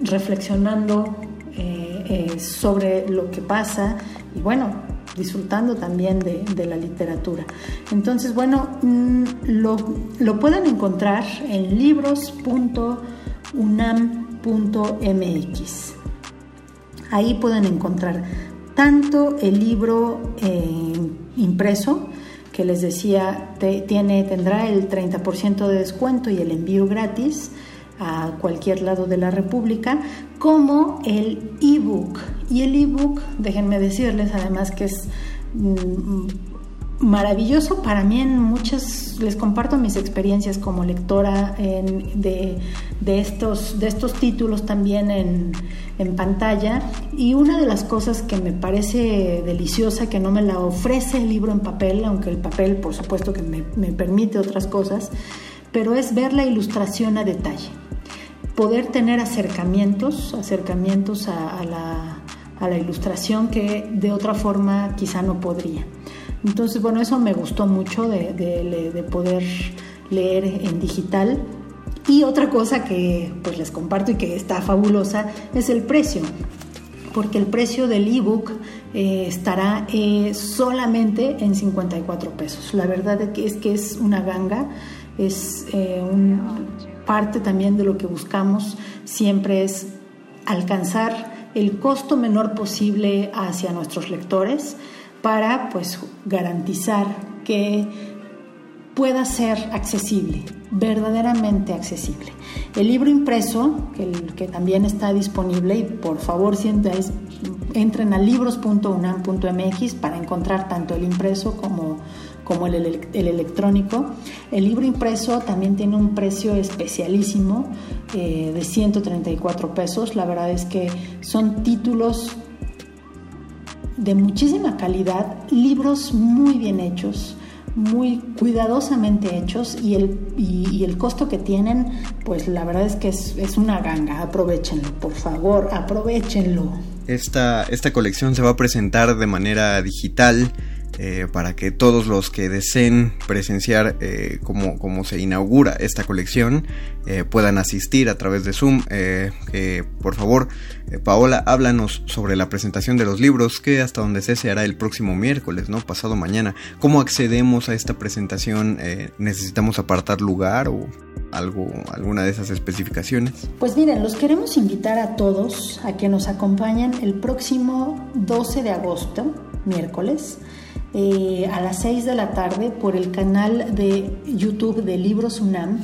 reflexionando eh, eh, sobre lo que pasa y bueno, disfrutando también de, la literatura. Entonces, bueno, mm, lo, lo pueden encontrar en libros.unam.mx. Ahí pueden encontrar tanto el libro eh, impreso, que les decía, tiene, tendrá el 30% de descuento y el envío gratis a cualquier lado de la República, como el ebook. Y el ebook, déjenme decirles además que es mm, maravilloso para mí en muchas, les comparto mis experiencias como lectora de, estos, de estos títulos también en, pantalla y una de las cosas que me parece deliciosa, que no me la ofrece el libro en papel, aunque el papel por supuesto que me, permite otras cosas, pero es ver la ilustración a detalle, poder tener acercamientos, acercamientos a, la, a la ilustración que de otra forma quizá no podría. Entonces, bueno, eso me gustó mucho de, poder leer en digital. Y otra cosa que pues les comparto y que está fabulosa es el precio, porque el precio del ebook eh, estará eh, solamente en 54 pesos. La verdad es que es, una ganga, es eh, parte también de lo que buscamos siempre es alcanzar el costo menor posible hacia nuestros lectores para pues garantizar que pueda ser accesible, verdaderamente accesible. El libro impreso, que, también está disponible, y por favor si entren a libros.unam.mx para encontrar tanto el impreso como, como el, el, electrónico. El libro impreso también tiene un precio especialísimo eh, de 134 pesos. La verdad es que son títulos de muchísima calidad, libros muy bien hechos, muy cuidadosamente hechos y el, y, el costo que tienen, pues la verdad es que es, es, una ganga. Aprovechenlo, por favor, aprovechenlo. Esta, esta colección se va a presentar de manera digital eh, para que todos los que deseen presenciar eh, cómo, se inaugura esta colección eh, puedan asistir a través de Zoom. por favor, Paola, háblanos sobre la presentación de los libros que hasta donde sé se hará el próximo miércoles, ¿no? Pasado mañana. ¿Cómo accedemos a esta presentación? ¿Necesitamos apartar lugar o algo, alguna de esas especificaciones? Pues miren, los queremos invitar a todos a que nos acompañen el próximo 12 de agosto, miércoles eh, a las 6 de la tarde por el canal de YouTube de Libros UNAM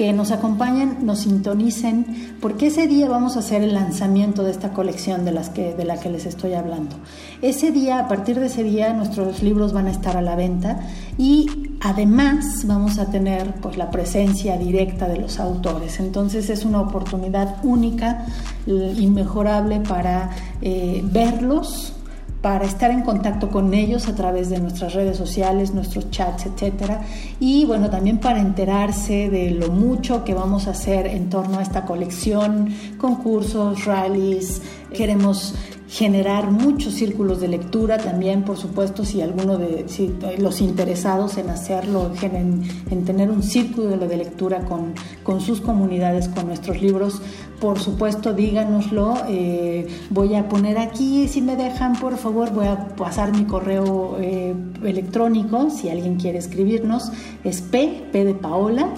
que nos acompañen, nos sintonicen, porque ese día vamos a hacer el lanzamiento de esta colección de, las que, de la que les estoy hablando. Ese día, a partir de ese día, nuestros libros van a estar a la venta y además vamos a tener pues, la presencia directa de los autores. Entonces es una oportunidad única, inmejorable para eh, verlos, para estar en contacto con ellos a través de nuestras redes sociales, nuestros chats, etcétera, y bueno, también para enterarse de lo mucho que vamos a hacer en torno a esta colección, concursos, rallies, queremos generar muchos círculos de lectura también, por supuesto, si alguno de si los interesados en hacerlo, en, en tener un círculo de lectura con, con, sus comunidades, con nuestros libros, por supuesto, díganoslo. Eh, voy a poner aquí, si me dejan, por favor, voy a pasar mi correo eh, electrónico, si alguien quiere escribirnos, es P, P de Paola,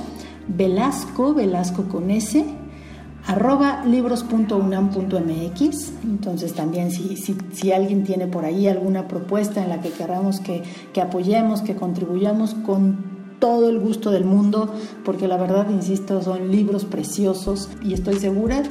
Velasco, Velasco con S, arroba libros.unam.mx. Entonces también si, si, si, alguien tiene por ahí alguna propuesta en la que queramos que, que apoyemos, que contribuyamos con todo el gusto del mundo, porque la verdad, insisto, son libros preciosos y estoy segura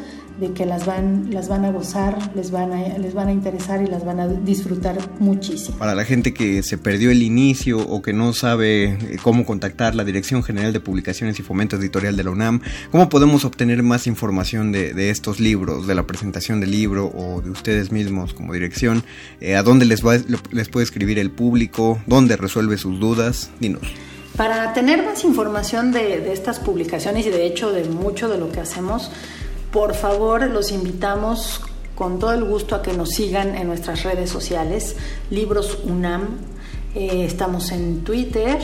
de que las van, las van a gozar, les van a, les van a interesar y las van a disfrutar muchísimo. Para la gente que se perdió el inicio o que no sabe eh, cómo contactar la Dirección General de Publicaciones y Fomento Editorial de la UNAM, ¿cómo podemos obtener más información de, estos libros, de la presentación del libro o de ustedes mismos como dirección? Eh, ¿A dónde les, va, les puede escribir el público? ¿Dónde resuelve sus dudas? Dinos. Para tener más información de, de estas publicaciones y de hecho de mucho de lo que hacemos, por favor, los invitamos con todo el gusto a que nos sigan en nuestras redes sociales, Libros UNAM. Eh, estamos en Twitter,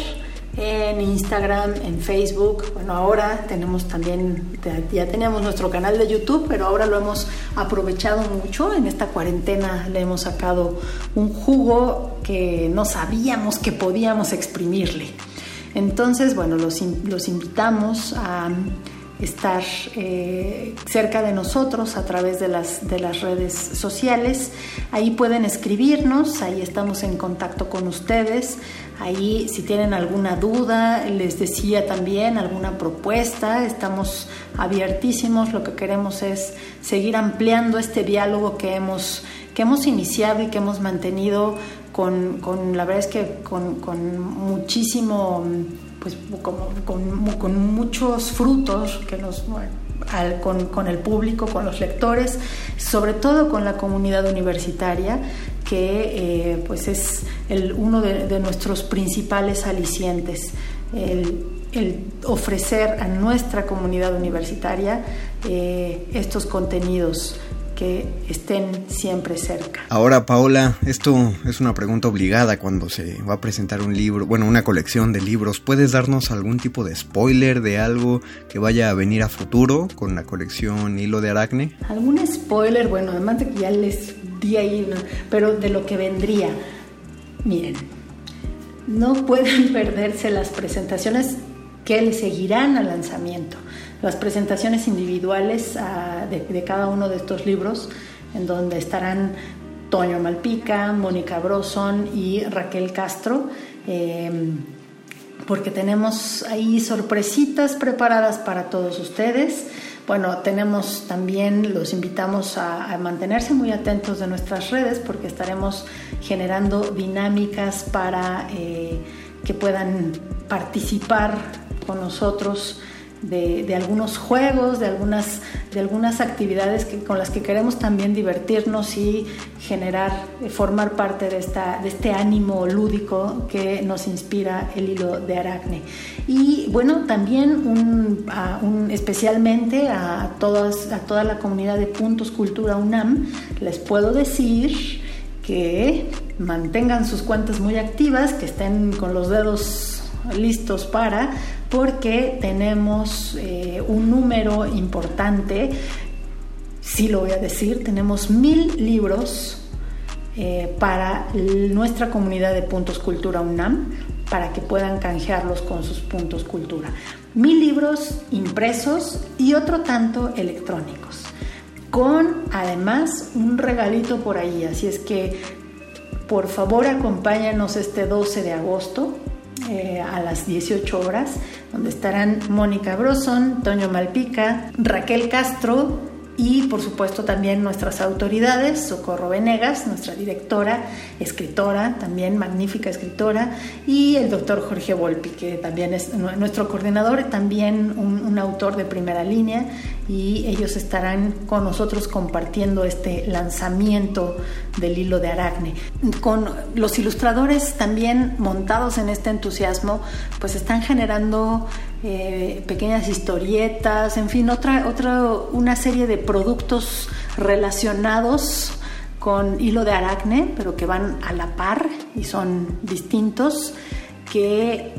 en Instagram, en Facebook. Bueno, ahora tenemos también, ya teníamos nuestro canal de YouTube, pero ahora lo hemos aprovechado mucho. En esta cuarentena le hemos sacado un jugo que no sabíamos que podíamos exprimirle. Entonces, bueno, los, los invitamos a estar eh, cerca de nosotros a través de las, de las redes sociales. Ahí pueden escribirnos, ahí estamos en contacto con ustedes. Ahí si tienen alguna duda, les decía también alguna propuesta, estamos abiertísimos. Lo que queremos es seguir ampliando este diálogo que hemos, que hemos iniciado y que hemos mantenido con, con la verdad es que con, con muchísimo pues con, muchos frutos que nos, con, el público, con los lectores, sobre todo con la comunidad universitaria, que eh, pues es el, uno de, nuestros principales alicientes, el, ofrecer a nuestra comunidad universitaria eh, estos contenidos que estén siempre cerca. Ahora, Paola, esto es una pregunta obligada cuando se va a presentar un libro, bueno, una colección de libros. ¿Puedes darnos algún tipo de spoiler de algo que vaya a venir a futuro con la colección Hilo de Aracne? ¿Algún spoiler? Bueno, además de que ya les di ahí, pero de lo que vendría. Miren, no pueden [laughs] perderse las presentaciones que le seguirán al lanzamiento las presentaciones individuales ah, de, cada uno de estos libros, en donde estarán Toño Malpica, Mónica Broson y Raquel Castro. Em, porque tenemos ahí sorpresitas preparadas para todos ustedes. Bueno, tenemos también, los invitamos a, mantenerse muy atentos de nuestras redes porque estaremos generando dinámicas para eh, que puedan participar con nosotros de, algunos juegos, de algunas, de algunas actividades que, con las que queremos también divertirnos y generar, eh, formar parte de, esta, de este ánimo lúdico que nos inspira el hilo de Aracne. Y bueno, también un, especialmente a, todas, a toda la comunidad de Puntos Cultura UNAM, les puedo decir que mantengan sus cuentas muy activas, que estén con los dedos listos para porque tenemos eh, un número importante, sí lo voy a decir, tenemos mil libros eh, para nuestra comunidad de Puntos Cultura UNAM, para que puedan canjearlos con sus puntos cultura. Mil libros impresos y otro tanto electrónicos, con además un regalito por ahí, así es que por favor acompáñanos este 12 de agosto eh, a las 18 horas, donde estarán Mónica Broson, Toño Malpica, Raquel Castro, y por supuesto también nuestras autoridades, Socorro Venegas, nuestra directora, escritora, también magnífica escritora, y el doctor Jorge Volpi, que también es nuestro coordinador, también un, autor de primera línea, y ellos estarán con nosotros compartiendo este lanzamiento del hilo de Aracne. Con los ilustradores también montados en este entusiasmo, pues están generando eh, pequeñas historietas, en fin, otra, otra, una serie de productos relacionados con hilo de aracne, pero que van a la par y son distintos, que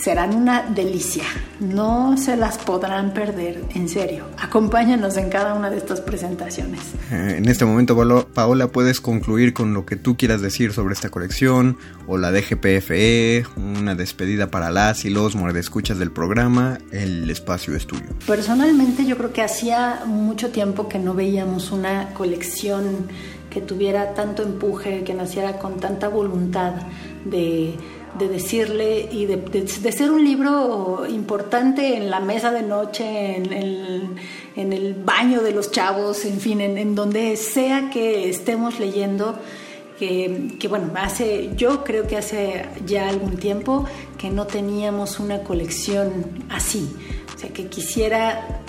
serán una delicia. No se las podrán perder, en serio. Acompáñanos en cada una de estas presentaciones. Eh, en este momento, Paola, puedes concluir con lo que tú quieras decir sobre esta colección o la DGPFE, una despedida para las y los escuchas del programa. El espacio es tuyo. Personalmente, yo creo que hacía mucho tiempo que no veíamos una colección que tuviera tanto empuje, que naciera con tanta voluntad de de decirle y de, ser un libro importante en la mesa de noche, en el, baño de los chavos, en fin, en, donde sea que estemos leyendo. Que, que, bueno, hace, yo creo que hace ya algún tiempo que no teníamos una colección así, o sea, que quisiera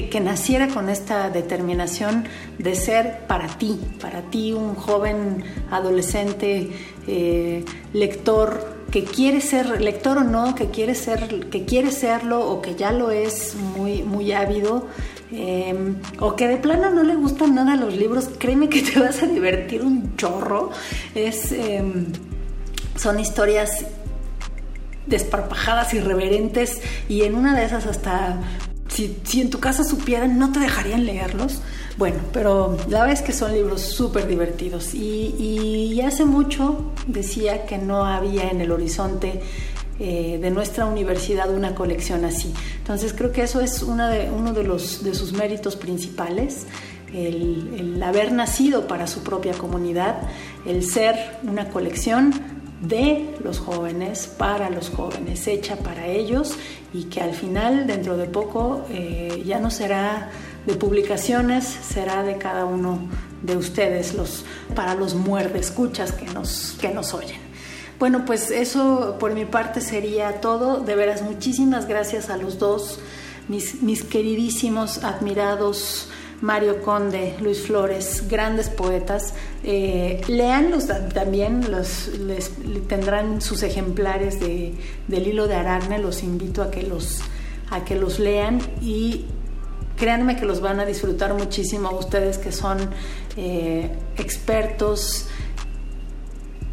que, naciera con esta determinación de ser para ti, para ti un joven adolescente eh, lector que quiere ser lector o no, que quiere ser, que quiere serlo o que ya lo es muy, muy ávido, em, o que de plano no le gustan nada los libros, créeme que te vas a divertir un chorro. Es, em, son historias desparpajadas, irreverentes, y en una de esas hasta si, en tu casa supieran, no te dejarían leerlos. Bueno, pero la verdad es que son libros súper divertidos. Y, hace mucho decía que no había en el horizonte eh, de nuestra universidad una colección así. Entonces creo que eso es una de, uno de, los, de sus méritos principales. El haber nacido para su propia comunidad, el ser una colección de los jóvenes, para los jóvenes, hecha para ellos y que al final, dentro de poco, eh, ya no será de publicaciones, será de cada uno de ustedes, los, para los muerde escuchas que nos, que nos oyen. Bueno, pues eso por mi parte sería todo. De veras, muchísimas gracias a los dos, mis, mis queridísimos, admirados Mario Conde, Luis Flores, grandes poetas. Eh, leanlos también, los, tendrán sus ejemplares de, del hilo de Aracne, los invito a que los, a que los lean y créanme que los van a disfrutar muchísimo ustedes que son eh, expertos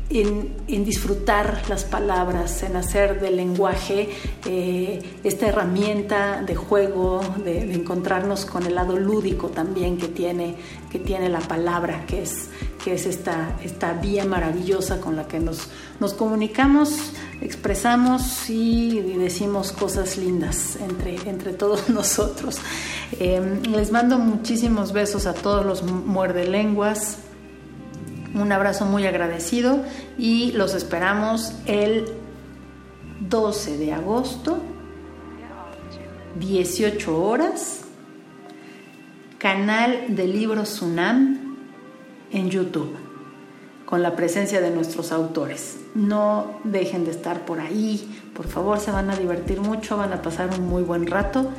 en, disfrutar las palabras, en hacer del lenguaje eh, esta herramienta de juego, de, encontrarnos con el lado lúdico también que tiene, que tiene la palabra, que es, que es esta, esta vía maravillosa con la que nos, nos comunicamos, expresamos y, decimos cosas lindas entre, entre todos [laughs] nosotros. Eh, les mando muchísimos besos a todos los muerde lenguas un abrazo muy agradecido y los esperamos el 12 de agosto, 18 horas, canal de libros Sunam en YouTube, con la presencia de nuestros autores. No dejen de estar por ahí, por favor, se van a divertir mucho, van a pasar un muy buen rato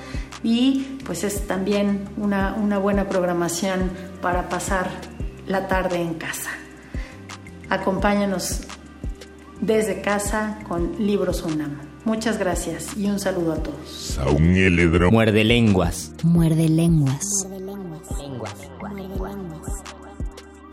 y pues es también una, una buena programación para pasar la tarde en casa. Acompáñanos desde casa con Libros UNAM. Muchas gracias y un saludo a todos. Muerde lenguas. Muerde lenguas.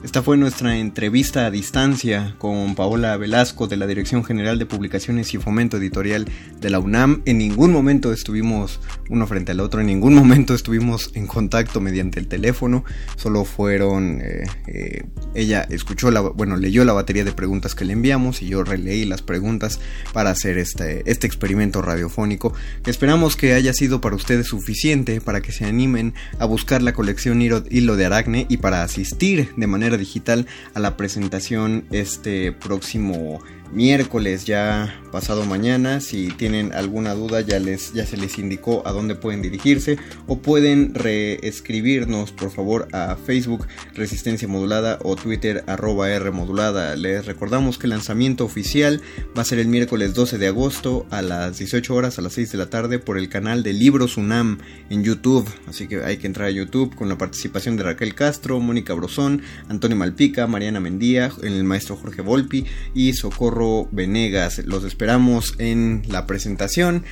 Esta fue nuestra entrevista a distancia con Paola Velasco de la Dirección General de Publicaciones y Fomento Editorial de la UNAM. En ningún momento estuvimos uno frente al otro, en ningún momento estuvimos en contacto mediante el teléfono, solo fueron, eh, eh, ella escuchó la, bueno, leyó la batería de preguntas que le enviamos y yo releí las preguntas para hacer este, este experimento radiofónico esperamos que haya sido para ustedes suficiente para que se animen a buscar la colección Hilo de Aracne y para asistir de manera digital a la presentación este próximo miércoles ya pasado mañana. Si tienen alguna duda ya les ya se les indicó a dónde pueden dirigirse o pueden reescribirnos por favor a Facebook Resistencia Modulada o Twitter arroba R modulada. Les recordamos que el lanzamiento oficial va a ser el miércoles 12 de agosto a las 18 horas a las 6 de la tarde por el canal de Libros UNAM en YouTube. Así que hay que entrar a YouTube con la participación de Raquel Castro Mónica Brosón Antonio Malpica Mariana Mendía el maestro Jorge Volpi y Socorro Venegas. Los esperamos en la presentación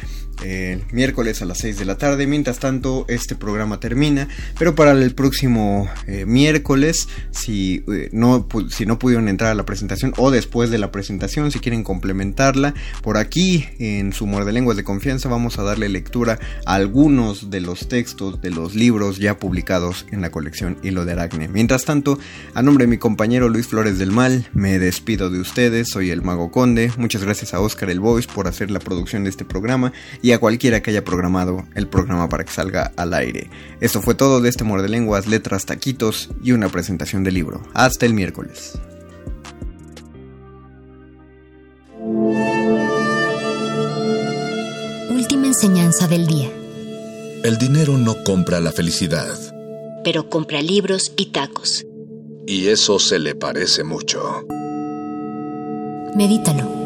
el miércoles a las 6 de la tarde. Mientras tanto, este programa termina. Pero para el próximo eh, miércoles, si, eh, no, si no pudieron entrar a la presentación o después de la presentación, si quieren complementarla, por aquí en su muerde lenguas de confianza vamos a darle lectura a algunos de los textos de los libros ya publicados en la colección Hilo de Aracne. Mientras tanto, a nombre de mi compañero Luis Flores del Mal, me despido de ustedes. Soy el Mago Conde. Muchas gracias a Oscar el Voice por hacer la producción de este programa y a cualquiera que haya programado el programa para que salga al aire. Esto fue todo de este Muerde Lenguas, letras, taquitos y una presentación del libro. Hasta el miércoles. Última enseñanza del día. El dinero no compra la felicidad. Pero compra libros y tacos. Y eso se le parece mucho. Medítalo.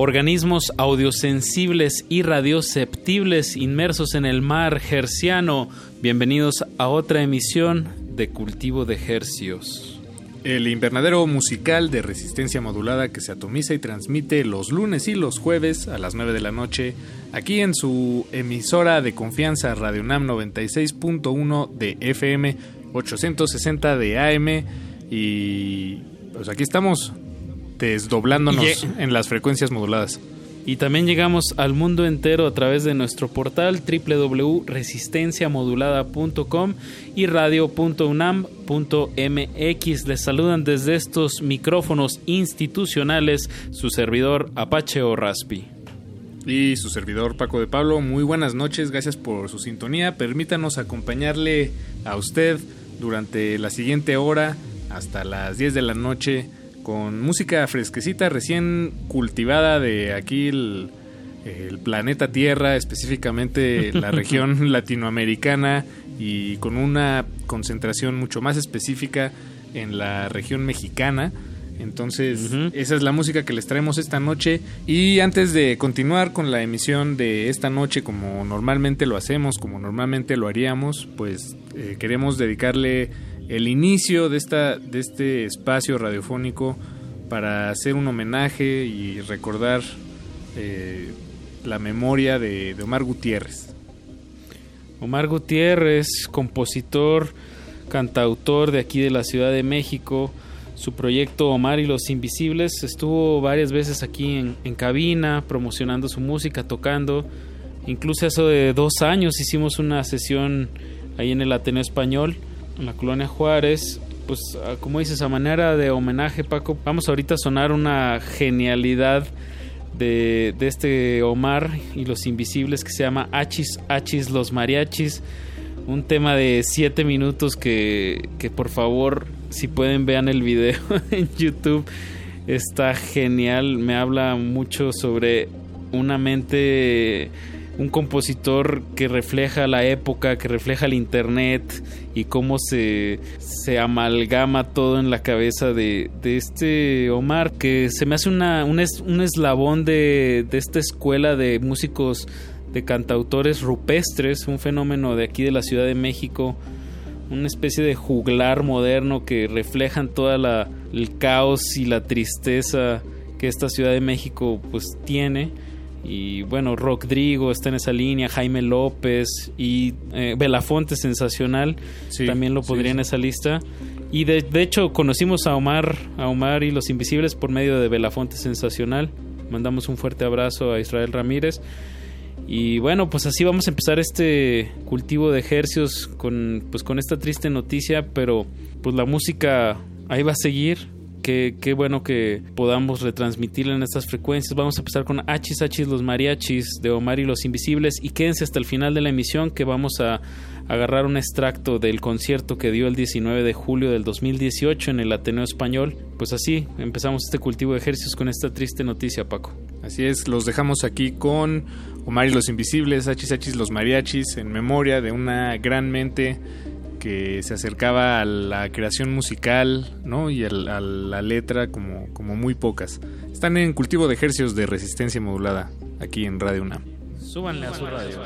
Organismos audiosensibles y radioceptibles inmersos en el mar herciano. Bienvenidos a otra emisión de Cultivo de Hercios. El invernadero musical de resistencia modulada que se atomiza y transmite los lunes y los jueves a las 9 de la noche aquí en su emisora de confianza Radio Nam 96.1 de FM 860 de AM y pues aquí estamos desdoblándonos en las frecuencias moduladas. Y también llegamos al mundo entero a través de nuestro portal www.resistenciamodulada.com y radio.unam.mx. Les saludan desde estos micrófonos institucionales su servidor Apache o Raspi. Y su servidor Paco de Pablo, muy buenas noches, gracias por su sintonía. Permítanos acompañarle a usted durante la siguiente hora hasta las 10 de la noche con música fresquecita, recién cultivada de aquí el, planeta Tierra, específicamente la [laughs] región latinoamericana y con una concentración mucho más específica en la región mexicana. Entonces, esa es la música que les traemos esta noche. Y antes de continuar con la emisión de esta noche, como normalmente lo hacemos, como normalmente lo haríamos, pues eh, queremos dedicarle el inicio de, esta, de este espacio radiofónico para hacer un homenaje y recordar eh, la memoria de, Omar Gutiérrez. Omar Gutiérrez, compositor, cantautor de aquí de la Ciudad de México, su proyecto Omar y los Invisibles. Estuvo varias veces aquí en, cabina promocionando su música, tocando. Incluso hace dos años hicimos una sesión ahí en el Ateneo Español, en la colonia Juárez. Pues como dices, a manera de homenaje Paco, vamos ahorita a sonar una genialidad de, de este Omar y los Invisibles que se llama Achis Achis los Mariachis. Un tema de siete minutos que, que por favor si pueden vean el video [laughs] en YouTube. Está genial, me habla mucho sobre una mente, un compositor que refleja la época, que refleja el internet y cómo se, se amalgama todo en la cabeza de, de este Omar, que se me hace una, un, un eslabón de, de esta escuela de músicos, de cantautores rupestres, un fenómeno de aquí de la Ciudad de México una especie de juglar moderno que reflejan toda el caos y la tristeza que esta Ciudad de México pues tiene y bueno Rodrigo está en esa línea Jaime López y eh, Belafonte sensacional también lo podría en esa lista. Y de, de, hecho conocimos a Omar a Omar y los Invisibles por medio de Belafonte sensacional. Mandamos un fuerte abrazo a Israel Ramírez. Y bueno, pues así vamos a empezar este cultivo de ejercios con, pues con esta triste noticia, pero pues la música ahí va a seguir. Qué, bueno que podamos retransmitirla en estas frecuencias. Vamos a empezar con Hachis Hachis los Mariachis de Omar y los Invisibles y quédense hasta el final de la emisión que vamos a agarrar un extracto del concierto que dio el 19 de julio del 2018 en el Ateneo Español. Pues así empezamos este cultivo de ejercicios con esta triste noticia, Paco. Así es, los dejamos aquí con Omar y los Invisibles, Hachis Hachis los Mariachis, en memoria de una gran mente que se acercaba a la creación musical ¿no? y a la, letra como, como muy pocas. Están en cultivo de ejercicios de resistencia modulada aquí en Radio UNAM. Súbanle a su radio.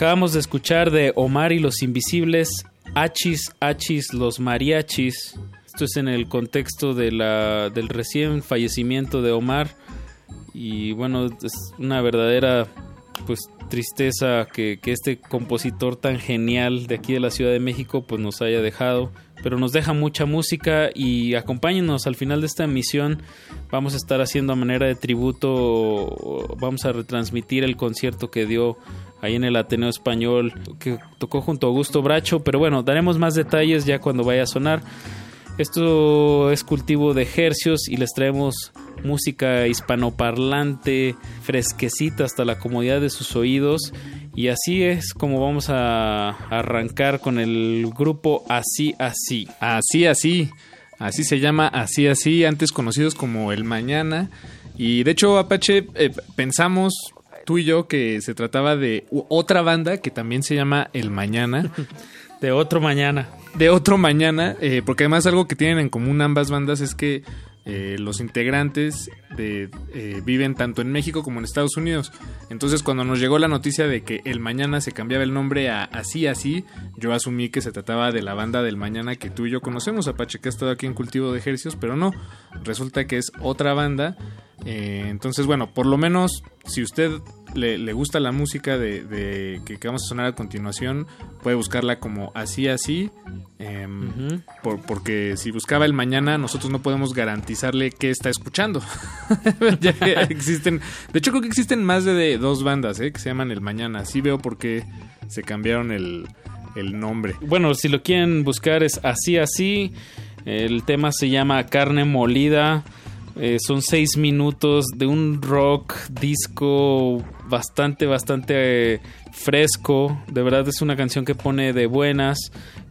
Acabamos de escuchar de Omar y los Invisibles, Achis, Achis, los Mariachis. Esto es en el contexto de la, del recién fallecimiento de Omar. Y bueno, es una verdadera pues tristeza que, que, este compositor tan genial de aquí de la Ciudad de México pues nos haya dejado. Pero nos deja mucha música y acompáñenos al final de esta emisión. Vamos a estar haciendo a manera de tributo, vamos a retransmitir el concierto que dio ahí en el Ateneo Español, que tocó junto a Augusto Bracho, pero bueno, daremos más detalles ya cuando vaya a sonar. Esto es cultivo de ejercios y les traemos música hispanoparlante, fresquecita hasta la comodidad de sus oídos. Y así es como vamos a arrancar con el grupo Así Así. Así Así. Así se llama Así Así, antes conocidos como El Mañana. Y de hecho, Apache, eh, pensamos tú y yo que se trataba de otra banda que también se llama El Mañana. de otro mañana. De otro mañana, eh, porque además algo que tienen en común ambas bandas es que eh, los integrantes de, eh, viven tanto en México como en Estados Unidos. Entonces cuando nos llegó la noticia de que el mañana se cambiaba el nombre a así así, yo asumí que se trataba de la banda del mañana que tú y yo conocemos, Apache, que ha estado aquí en Cultivo de Ejercicios, pero no, resulta que es otra banda. Eh, entonces bueno, por lo menos si usted le, gusta la música de, que, vamos a sonar a continuación, puede buscarla como así así. Em, porque si buscaba el mañana, nosotros no podemos garantizarle que está escuchando. [laughs] ya [laughs] existen, de hecho creo que existen más de, dos bandas eh, que se llaman el mañana. Así veo por qué se cambiaron el, el nombre. Bueno, si lo quieren buscar es así así. El tema se llama Carne Molida. Eh, son seis minutos de un rock disco bastante, bastante eh, fresco. De verdad es una canción que pone de buenas,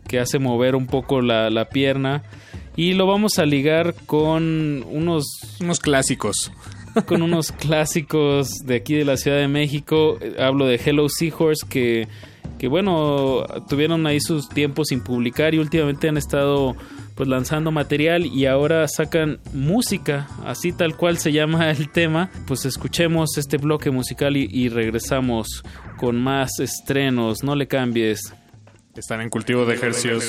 que hace mover un poco la, la pierna. Y lo vamos a ligar con unos... Unos clásicos. [laughs] Con unos clásicos de aquí de la Ciudad de México. Eh, hablo de Hello Seahorse que que bueno, tuvieron ahí sus tiempos sin publicar y últimamente han estado pues lanzando material y ahora sacan música, así tal cual se llama [laughs] el tema. Pues escuchemos este bloque musical y, y regresamos con más estrenos, no le cambies. Están en cultivo de ejercicios.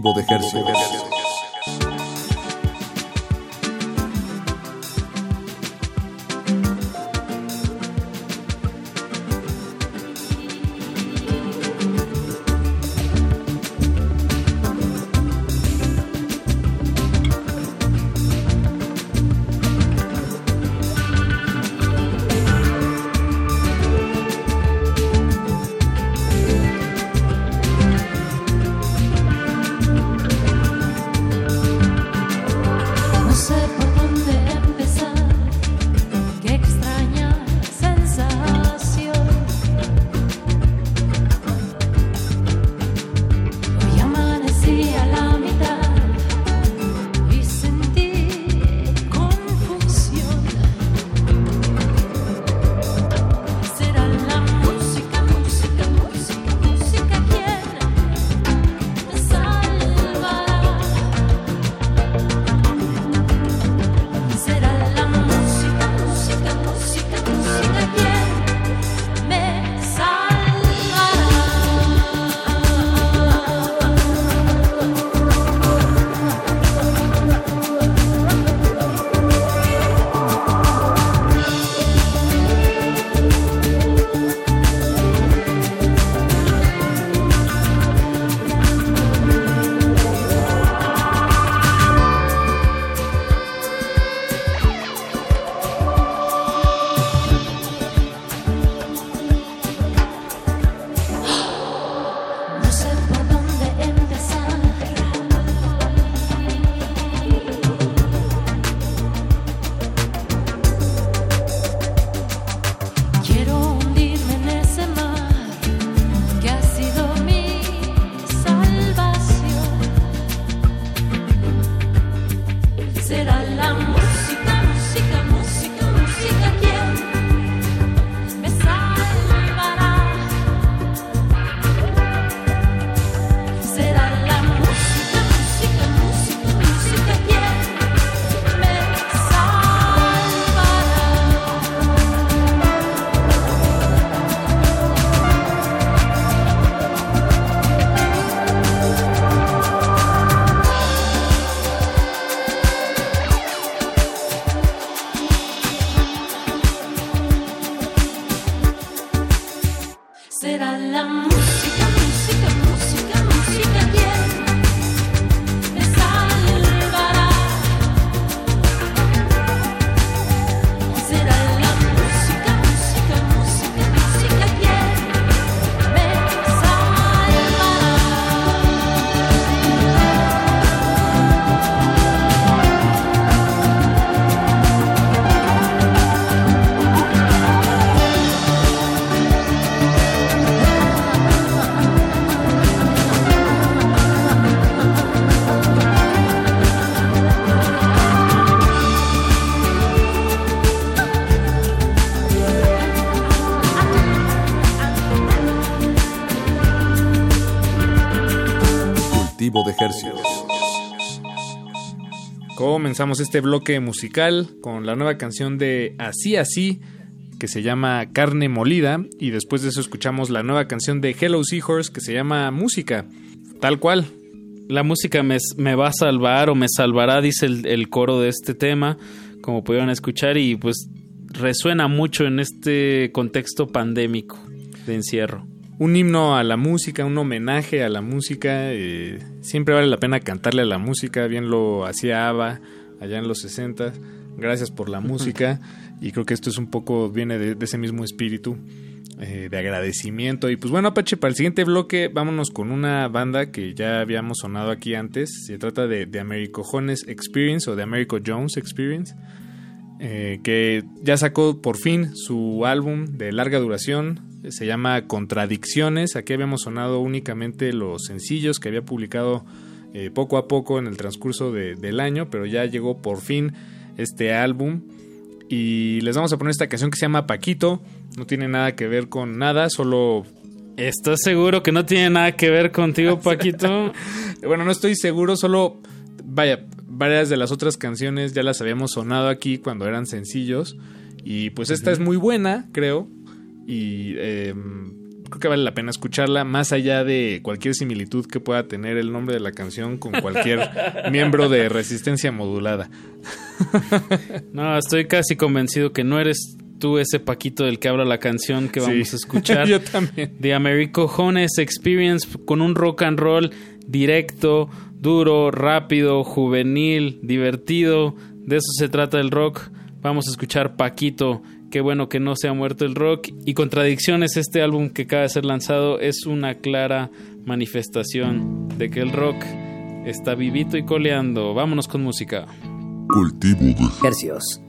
Hercios. Comenzamos este bloque musical con la nueva canción de Así Así, que se llama Carne Molida, y después de eso escuchamos la nueva canción de Hello Seahorse, que se llama Música, tal cual. La música me, va a salvar o me salvará, dice el, el coro de este tema, como pudieron escuchar, y pues resuena mucho en este contexto pandémico de encierro un himno a la música, un homenaje a la música. Eh, siempre vale la pena cantarle a la música, bien lo hacía Ava allá en los 60. Gracias por la música [laughs] y creo que esto es un poco, viene de, ese mismo espíritu eh, de agradecimiento. Y pues bueno, Apache, para el siguiente bloque vámonos con una banda que ya habíamos sonado aquí antes. Se trata de, de Americo Jones Experience o de Americo Jones Experience. Eh, que ya sacó por fin su álbum de larga duración, se llama Contradicciones. Aquí habíamos sonado únicamente los sencillos que había publicado eh, poco a poco en el transcurso del año, pero ya llegó por fin este álbum. Y les vamos a poner esta canción que se llama Paquito. No tiene nada que ver con nada, solo ¿Estás seguro que no tiene nada que ver contigo, [laughs] Paquito? bueno, no estoy seguro, solo vaya, varias de las otras canciones ya las habíamos sonado aquí cuando eran sencillos. Y pues esta es muy buena, creo. Y em, creo que vale la pena escucharla, más allá de cualquier similitud que pueda tener el nombre de la canción con cualquier [laughs] miembro de resistencia modulada. [laughs] no, estoy casi convencido que no eres tú ese Paquito del que habla la canción que vamos a escuchar. [laughs] Yo también. The Americo Jones Experience con un rock and roll directo, duro, rápido, juvenil, divertido. De eso se trata el rock. Vamos a escuchar Paquito. Qué bueno que no se ha muerto el rock. Y Contradicciones, este álbum que acaba de ser lanzado, es una clara manifestación de que el rock está vivito y coleando. Vámonos con música. Cultivo de Hercios.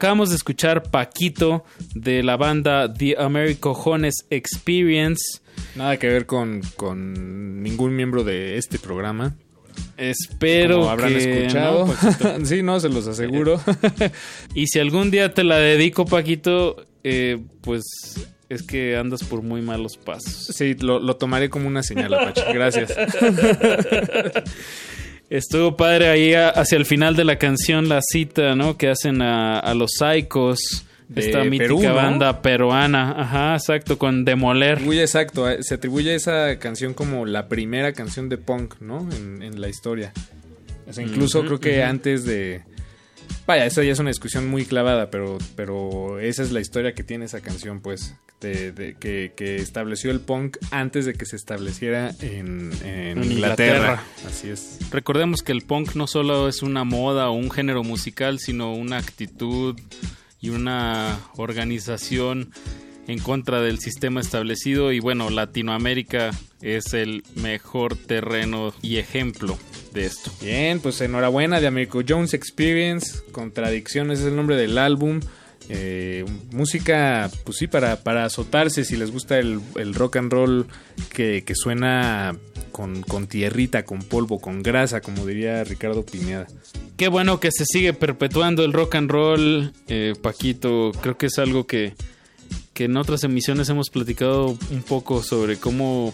Acabamos de escuchar Paquito de la banda The Americojones Experience. Nada que ver con, con ningún miembro de este programa. Espero Como habrán que escuchado. [laughs] ¿no, [laughs] sí, no, se los aseguro. [laughs] y si algún día te la dedico, Paquito, eh, pues es que andas por muy malos pasos. sí, lo, lo tomaré como una señal, Apache. Gracias. Estuvo padre ahí a- hacia el final de la canción la cita, ¿no? Que hacen a, a los Psychos, De esta mítica Perú, ¿no? banda peruana. Ajá, exacto, con Demoler. Muy exacto. eh, Se atribuye a esa canción como la primera canción de punk, ¿no? En, en la historia. O sea, incluso creo que antes de... Vaya, esa ya es una discusión muy clavada, pero, pero esa es la historia que tiene esa canción, pues, de, de- que, que estableció el punk antes de que se estableciera en, en En Inglaterra. Inglaterra. Así es. Recordemos que el punk no solo es una moda o un género musical, sino una actitud y una organización en contra del sistema establecido. Y bueno, Latinoamérica es el mejor terreno y ejemplo de esto. Bien, pues enhorabuena de Americo Jones Experience. Contradicciones es el nombre del álbum. Eh, música, pues sí, para, para azotarse si les gusta el, rock and roll que, que suena con, con tierrita, con polvo, con grasa, como diría Ricardo Pineada. Qué bueno que se sigue perpetuando el rock and roll, eh, Paquito. Creo que es algo que, que en otras emisiones hemos platicado un poco sobre cómo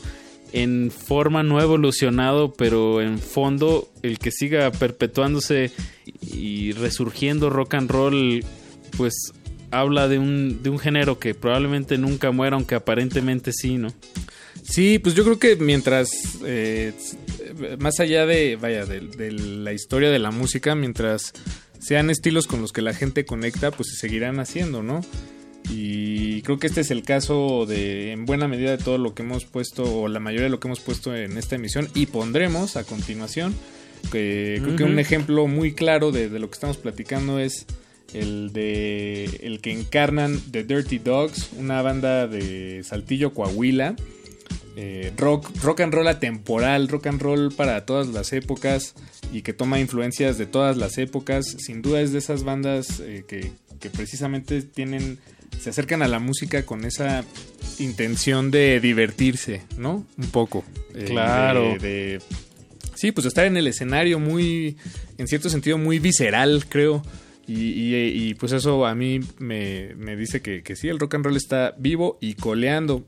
en forma no ha evolucionado, pero en fondo el que siga perpetuándose y resurgiendo rock and roll, pues habla de un, de un género que probablemente nunca muera, aunque aparentemente sí, ¿no? Sí, pues yo creo que mientras, eh, más allá de, vaya, de, de la historia de la música, mientras sean estilos con los que la gente conecta, pues se seguirán haciendo, ¿no? Y creo que este es el caso de, en buena medida, de todo lo que hemos puesto, o la mayoría de lo que hemos puesto en esta emisión y pondremos a continuación. Que creo que un ejemplo muy claro de, de lo que estamos platicando es el de el que encarnan The Dirty Dogs, una banda de Saltillo, Coahuila. Eh, rock, rock and roll atemporal, rock and roll para todas las épocas y que toma influencias de todas las épocas. Sin duda es de esas bandas eh, que, que precisamente tienen, se acercan a la música con esa intención de divertirse, ¿no? Un poco. Eh, Claro. de- de- sí, pues estar en el escenario muy, en cierto sentido, muy visceral, creo. Y, y- y, pues eso a mí me, me dice que, que sí, el rock and roll está vivo y coleando.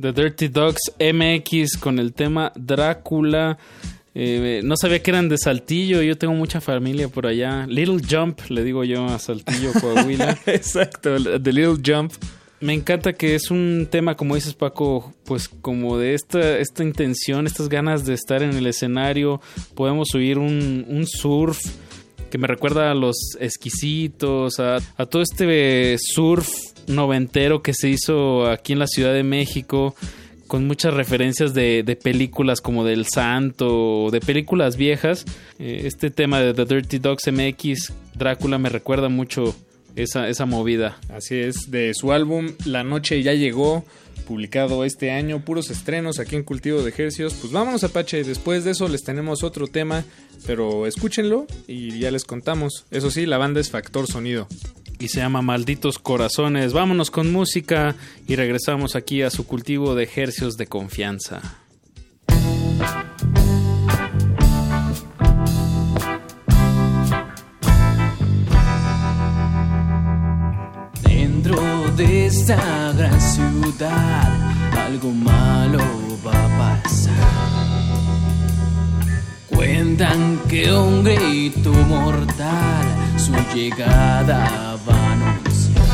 The Dirty Dogs MX con el tema Drácula. Eh, no sabía que eran de Saltillo, yo tengo mucha familia por allá. Little Jump, le digo yo a Saltillo, [laughs] Coahuila. Exacto, The Little Jump. Me encanta que es un tema, como dices Paco, pues como de esta, esta intención, estas ganas de estar en el escenario. Podemos oír un, un surf que me recuerda a los exquisitos, a, todo este surf noventero que se hizo aquí en la Ciudad de México, con muchas referencias de, de películas como del Santo, de películas viejas. Eh, este tema de The Dirty Dogs MX, Drácula, me recuerda mucho esa, esa movida. Así es, de su álbum La Noche ya llegó, publicado este año, puros estrenos aquí en Cultivo de Ejercios. Pues vámonos Apache, después de eso les tenemos otro tema, pero escúchenlo y ya les contamos. Eso sí, la banda es Factor Sonido. y se llama Malditos Corazones. Vámonos con música y regresamos aquí a su cultivo de ejercios de confianza. De esta gran ciudad algo malo va a pasar. Cuentan que un grito mortal su llegada va a anunciar.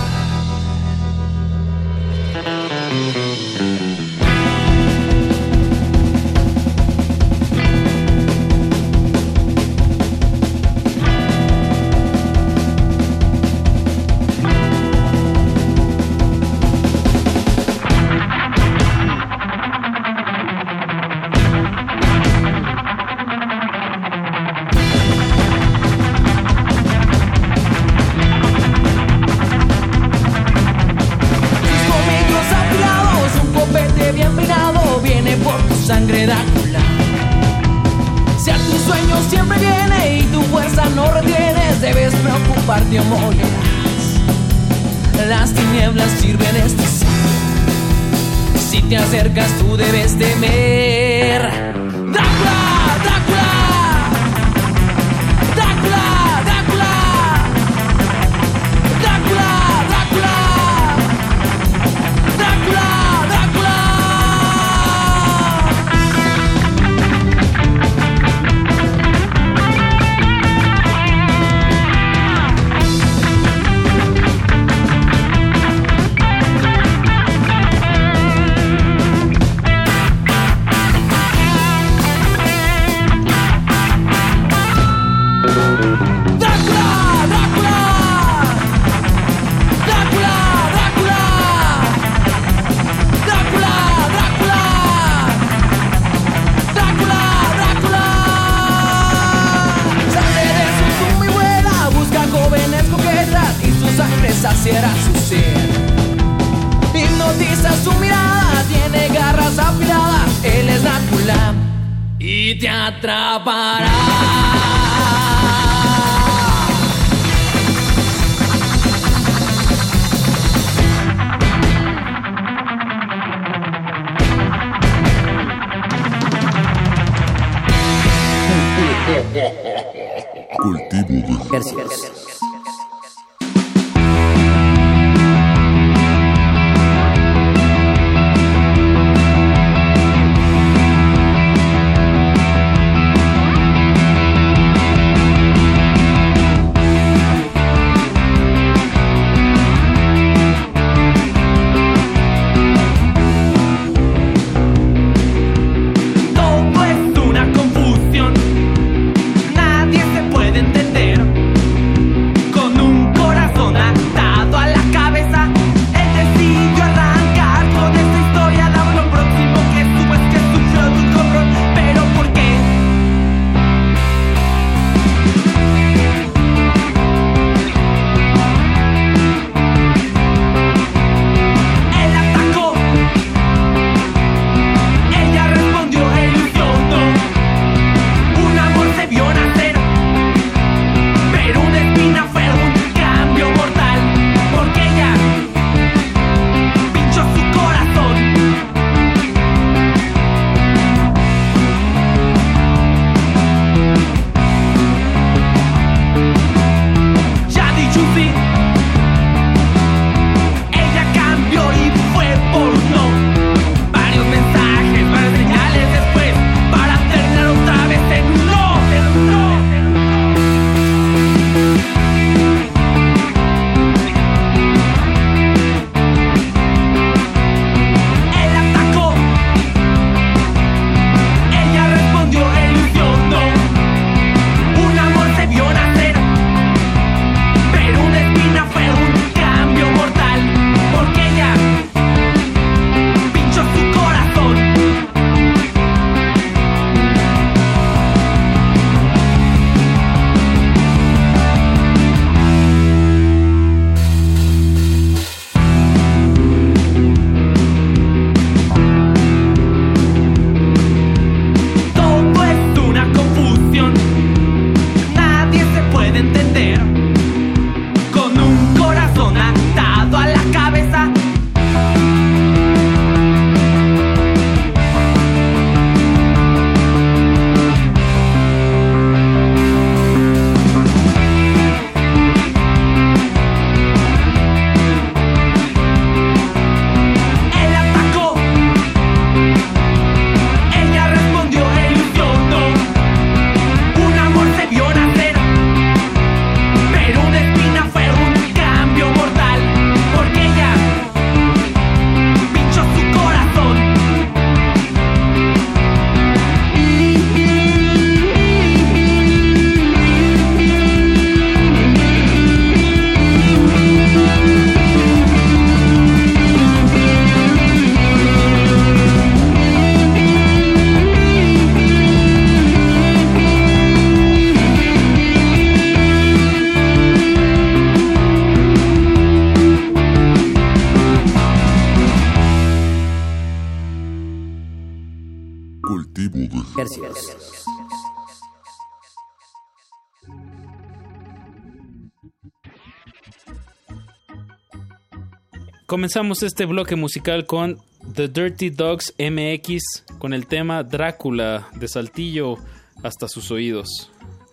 Comenzamos este bloque musical con The Dirty Dogs MX con el tema Drácula de Saltillo hasta sus oídos.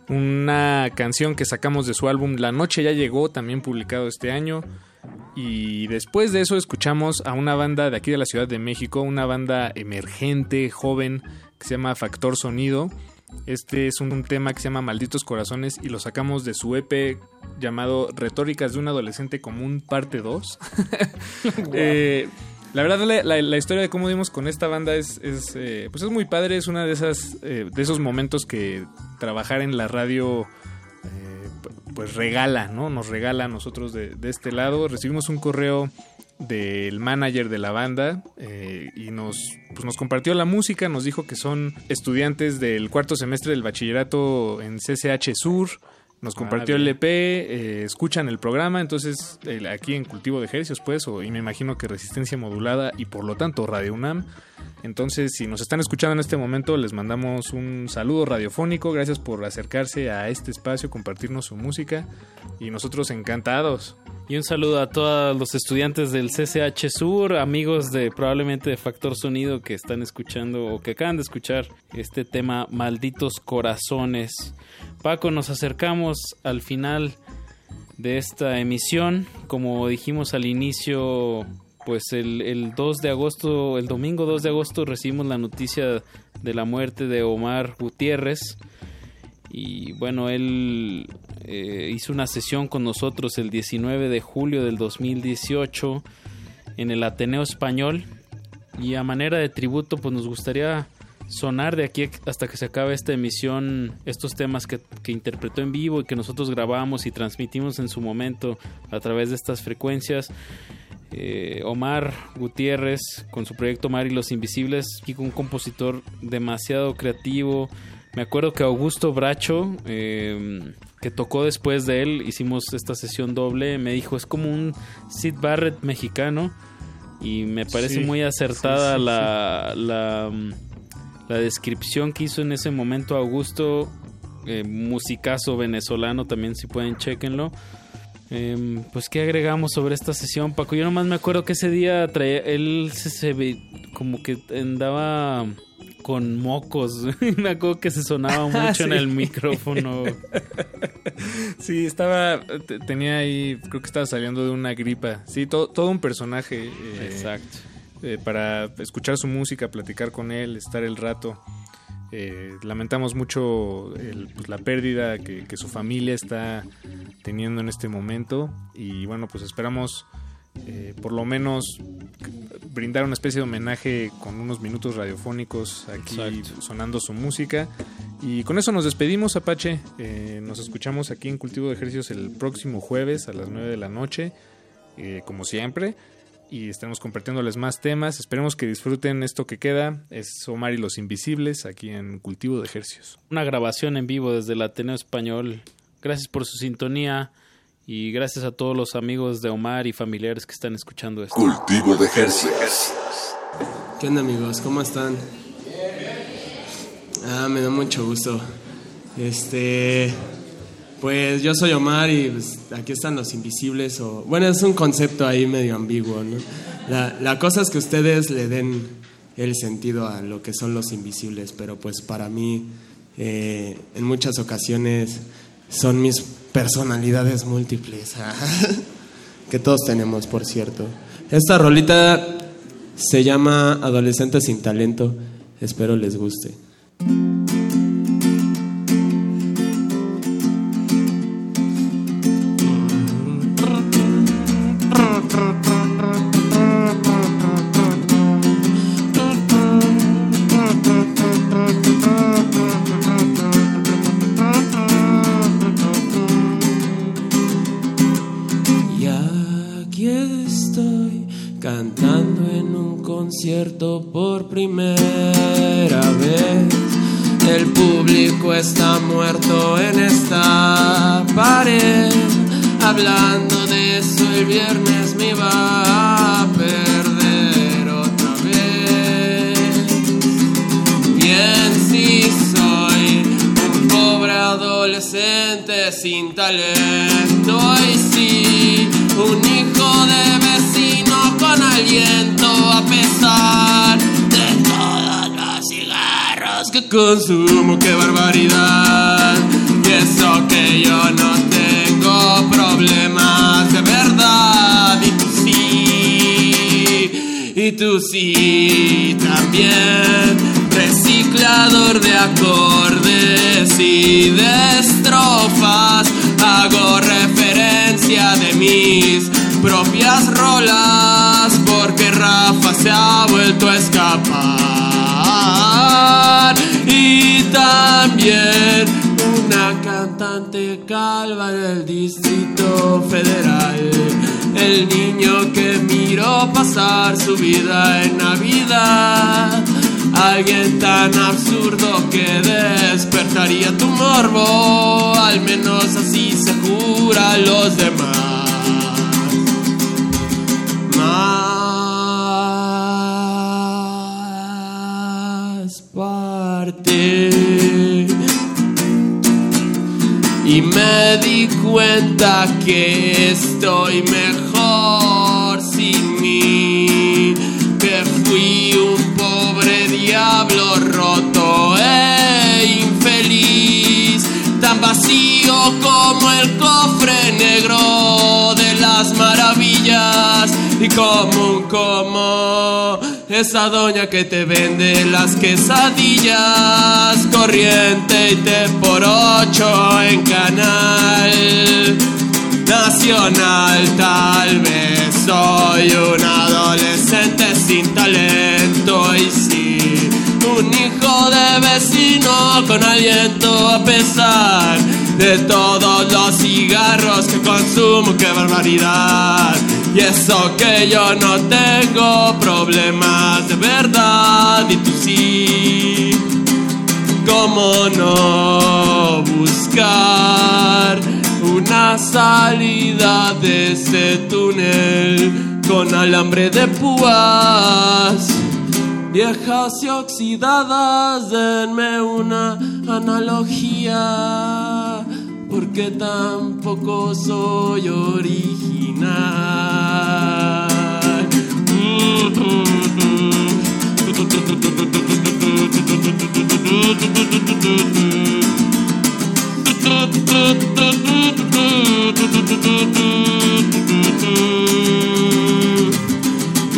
Una canción que sacamos de su álbum La Noche ya llegó, también publicado este año. Y después de eso escuchamos a una banda de aquí de la Ciudad de México, una banda emergente, joven, que se llama Factor Sonido. Este es un tema que se llama Malditos Corazones y lo sacamos de su EP llamado Retóricas de un Adolescente Común, parte 2. [laughs] [laughs] eh, la verdad, la, la, historia de cómo dimos con esta banda es, es eh, pues es muy padre. Es una de esas eh, de esos momentos que trabajar en la radio eh, pues regala, ¿no? Nos regala a nosotros de, de, este lado. Recibimos un correo del manager de la banda eh, y nos, pues nos compartió la música, nos dijo que son estudiantes del cuarto semestre del bachillerato en CCH Sur. Nos compartió el EP, eh, escuchan el programa, entonces aquí en Cultivo de Ejercicios, pues, o, y me imagino que Resistencia Modulada y por lo tanto Radio UNAM. Entonces, si nos están escuchando en este momento, les mandamos un saludo radiofónico. Gracias por acercarse a este espacio, compartirnos su música y nosotros encantados. Y un saludo a todos los estudiantes del CCH Sur, amigos de probablemente de Factor Sonido que están escuchando o que acaban de escuchar este tema Malditos Corazones. Paco, nos acercamos al final de esta emisión. Como dijimos al inicio, pues el, el, 2 de agosto, el domingo 2 de agosto recibimos la noticia de la muerte de Omar Gutiérrez. Y bueno, él eh, hizo una sesión con nosotros el 19 de julio del 2018 en el Ateneo Español. Y a manera de tributo, pues nos gustaría sonar de aquí hasta que se acabe esta emisión estos temas que, que, interpretó en vivo y que nosotros grabamos y transmitimos en su momento a través de estas frecuencias. Eh, Omar Gutiérrez con su proyecto Omar y los Invisibles, y un compositor demasiado creativo. Me acuerdo que Augusto Bracho, eh, que tocó después de él, hicimos esta sesión doble, me dijo es como un Sid Barrett mexicano y me parece sí, muy acertada sí, sí, la, la la descripción que hizo en ese momento Augusto, eh, musicazo venezolano, también si pueden chequenlo. Eh, pues qué agregamos sobre esta sesión, Paco. Yo nomás me acuerdo que ese día traía, él se, se ve como que andaba con mocos. [laughs] me acuerdo que se sonaba mucho en el micrófono. [laughs] sí, estaba, tenía ahí, creo que estaba saliendo de una gripa. Sí, todo, todo un personaje. Eh, Exacto eh, para escuchar su música, platicar con él, estar el rato. Eh, lamentamos mucho el, pues, la pérdida que, que, su familia está teniendo en este momento y bueno, pues esperamos eh, por lo menos brindar una especie de homenaje con unos minutos radiofónicos aquí Exacto. sonando su música. Y con eso nos despedimos, Apache. Eh, nos escuchamos aquí en Cultivo de Ejercicios el próximo jueves a las 9 de la noche, como siempre y estaremos compartiéndoles más temas. Esperemos que disfruten esto que queda. Es Omar y los Invisibles aquí en Cultivo de Ejercios. Una grabación en vivo desde el Ateneo Español. Gracias por su sintonía y gracias a todos los amigos de Omar y familiares que están escuchando esto. Cultivo de Ejercios. ¿Qué onda amigos? ¿Cómo están? Ah, me da mucho gusto. Este, pues yo soy Omar y pues, aquí están los invisibles. O, bueno, es un concepto ahí medio ambiguo. ¿no? La, la, cosa es que ustedes le den el sentido a lo que son los invisibles, pero pues para mí eh, en muchas ocasiones son mis personalidades múltiples. [laughs] que todos tenemos, por cierto. Esta rolita se llama Adolescente sin talento. Espero les guste. Por consumo. ¡Qué barbaridad! Y eso que yo no tengo problemas de verdad. Y tú sí, y tú sí también reciclador de acordes y de estrofas. Hago referencia de mis propias rolas porque Rafa se ha vuelto a escapar. También una cantante calva en el Distrito Federal. El niño que miró pasar su vida en Navidad Alguien tan absurdo que despertaría tu morbo, al menos así se jura los demás. Me di cuenta que estoy mejor sin mí, que fui un diablo roto e infeliz, tan vacío como el cofre negro de las maravillas y común como esa doña que te vende las quesadillas, corriente y te por ocho en canal nacional. Tal vez soy un adolescente sin talento y sí, un hijo de vecino con aliento a pesar de todos los cigarros que consumo. ¡Qué barbaridad! Y eso que yo no tengo problemas de verdad y tú sí. ¿Cómo no buscar? una salida de ese túnel con alambre de púas. Viejas y oxidadas, denme una analogía, porque tampoco soy original.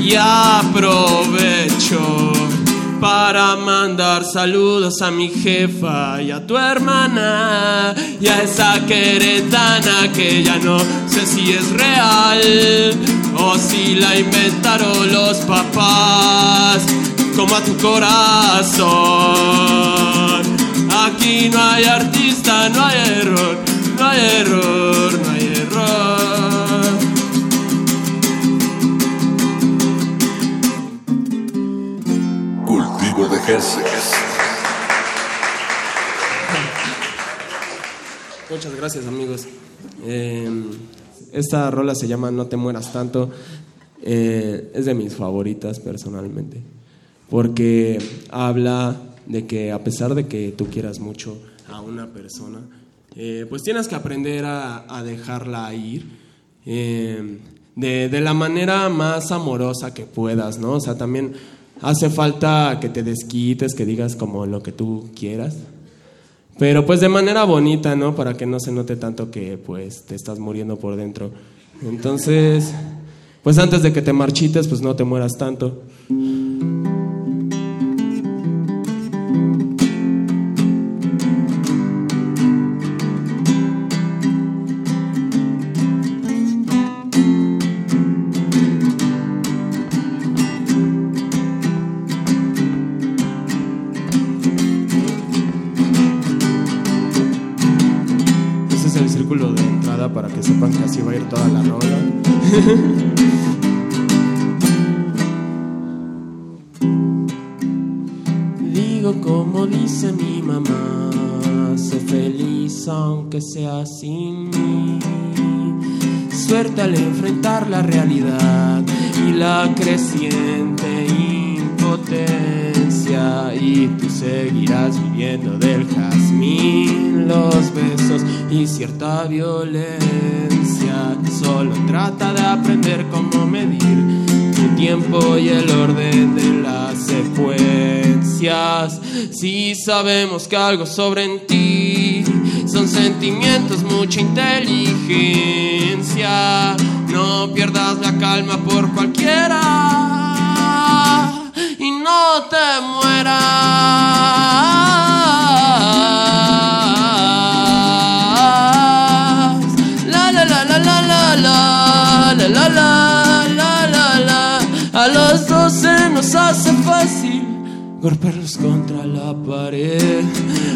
Y aprovecho para mandar saludos a mi jefa y a tu hermana y a esa queretana que ya no sé si es real o si la inventaron los papás como a tu corazón. Aquí no hay artista, no hay error, no hay error, no hay error. Cultivo de Jerces. Muchas gracias amigos. Em, esta rola se llama No te mueras tanto. Eh, es de mis favoritas personalmente. Porque habla de que a pesar de que tú quieras mucho a una persona, eh, pues tienes que aprender a, dejarla ir eh, de, la manera más amorosa que puedas, ¿no? O sea, también hace falta que te desquites, que digas como lo que tú quieras. Pero pues de manera bonita, ¿no? Para que no se note tanto que pues te estás muriendo por dentro. Entonces, pues antes de que te marchites, pues no te mueras tanto. [laughs] Digo como dice mi mamá, sé feliz aunque sea sin mí. Suerte al enfrentar la realidad y la creciente y cierta violencia. Solo trata de aprender cómo medir tu tiempo y el orden de las secuencias. Si sabemos que algo sobre ti son sentimientos, mucha inteligencia. No pierdas la calma por cualquiera y no te mueras. La la la la la. A los dos se nos hace fácil contra la pared.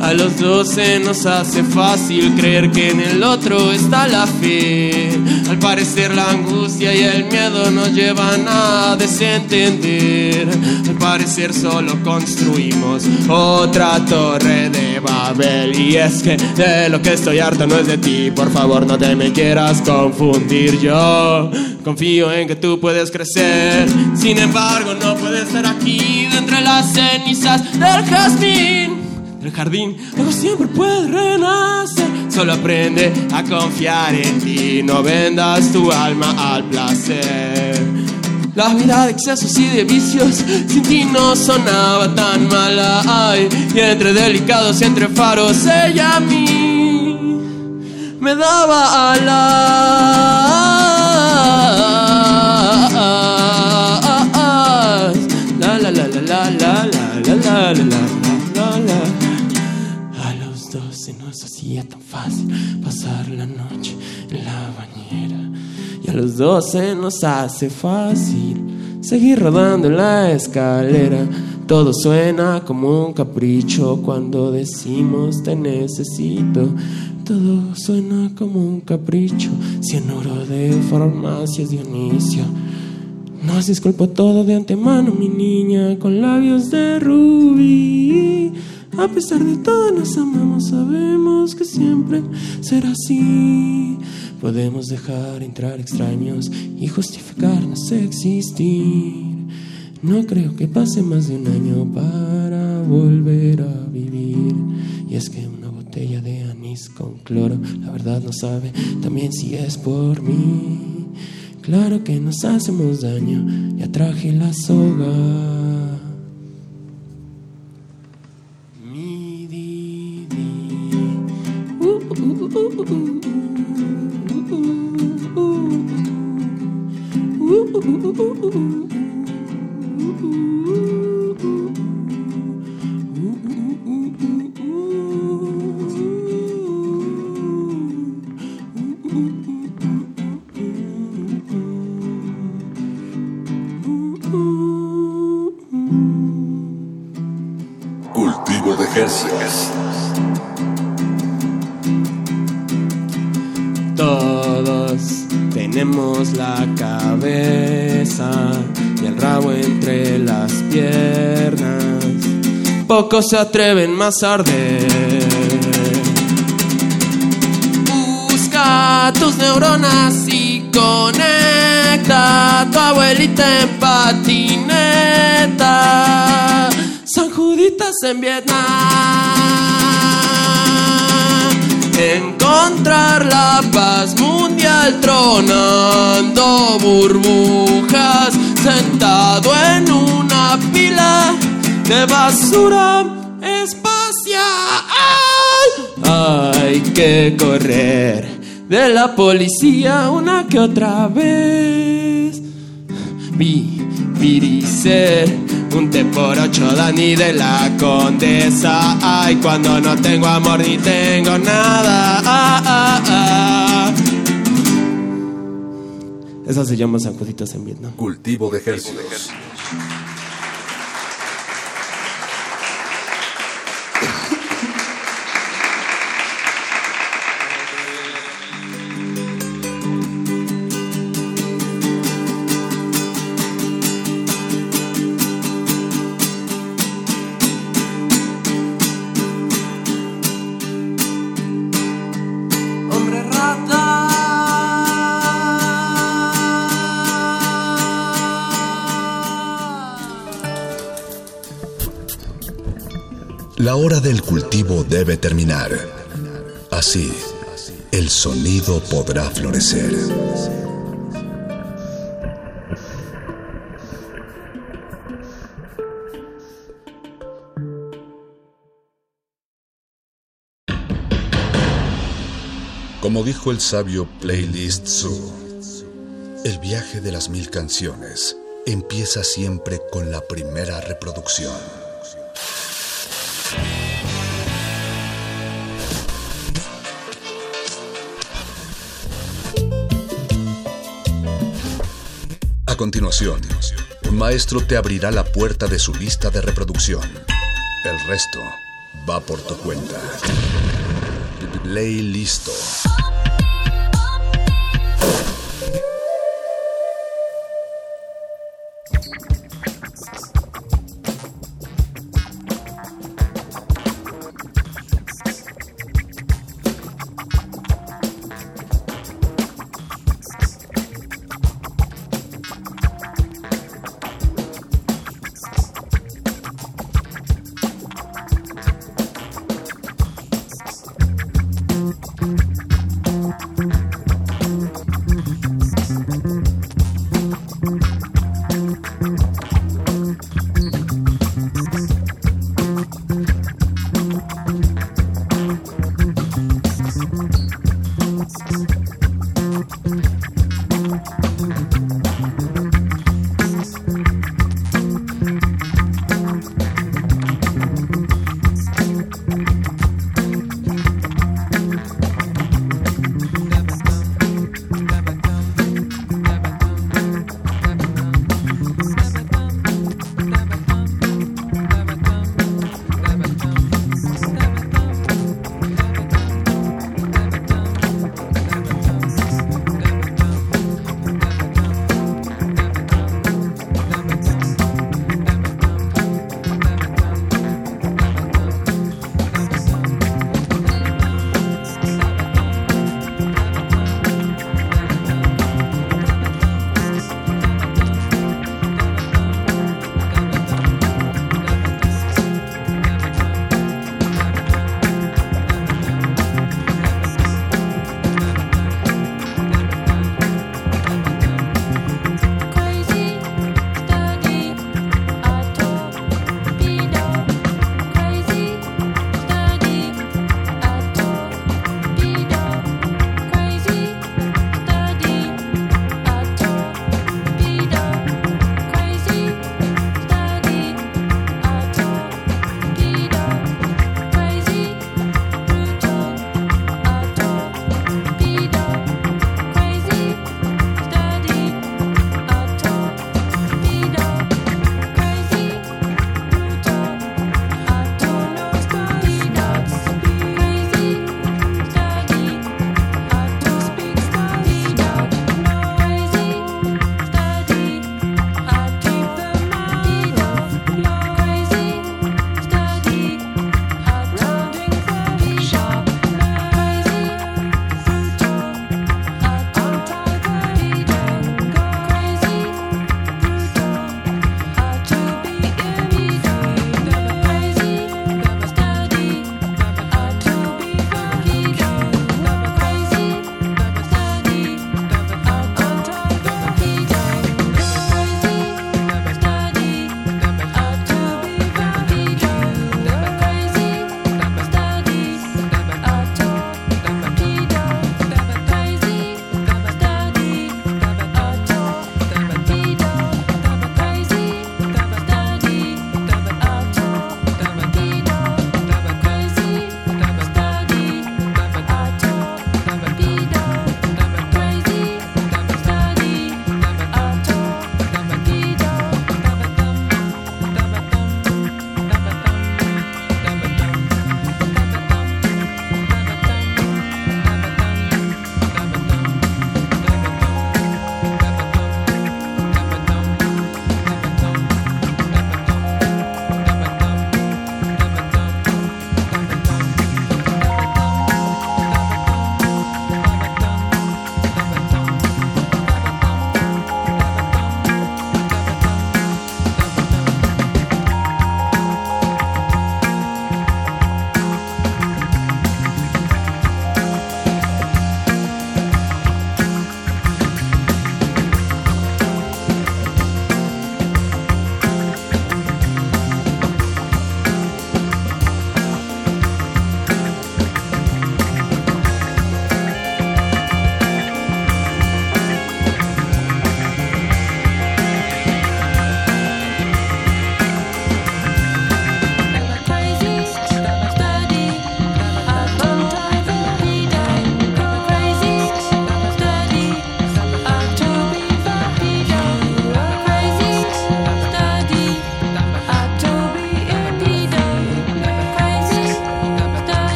A los dos se nos hace fácil creer que en el otro está la fe. Al parecer la angustia y el miedo nos llevan a desentender. Al parecer solo construimos otra torre de Babel. Y es que de lo que estoy harto no es de ti. Por favor no te me quieras confundir. Yo confío en que tú puedes crecer. Sin embargo no puedes estar aquí de entre las cenizas del jardín, luego siempre puede renacer. Solo aprende a confiar en ti, no vendas tu alma al placer. La vida de excesos y de vicios sin ti no sonaba tan mala. Ay, y entre delicados y entre faros, ella a mí me daba alas. La. A los dos se nos hacía tan fácil pasar la noche en la bañera. Y a los dos se nos hace fácil seguir rodando en la escalera. Todo suena como un capricho cuando decimos te necesito. Todo suena como un capricho. Cianuro de farmacias Dionisio. Nos disculpo todo de antemano, mi niña, con labios de rubí. A pesar de todo nos amamos, sabemos que siempre será así. Podemos dejar entrar extraños y justificarnos existir. No creo que pase más de un año para volver a vivir. Y es que una botella de anís con cloro, la verdad no sabe también si es por mí. Claro que nos hacemos daño, ya traje la soga. Mi di, di. Uh, uh, uh, uh, uh. Uh, uh, Pocos se atreven más a arder. Busca tus neuronas y conecta tu abuelita en patineta. San Juditas en Vietnam. Encontrar la paz mundial tronando burbujas, sentado en una pila de basura espacial. Hay que correr de la policía una que otra vez. Vivir y ser un té por ocho Dani de la condesa. Ay, cuando no tengo amor ni tengo nada. Ah. Esa se llama San Juditas en Vietnam. Cultivo de Jercias. Del cultivo debe terminar. Así, el sonido podrá florecer. Como dijo el sabio Playlist Zoo, el viaje de las mil canciones empieza siempre con la primera reproducción. A continuación, un maestro te abrirá la puerta de su lista de reproducción. El resto va por tu cuenta. Ley listo.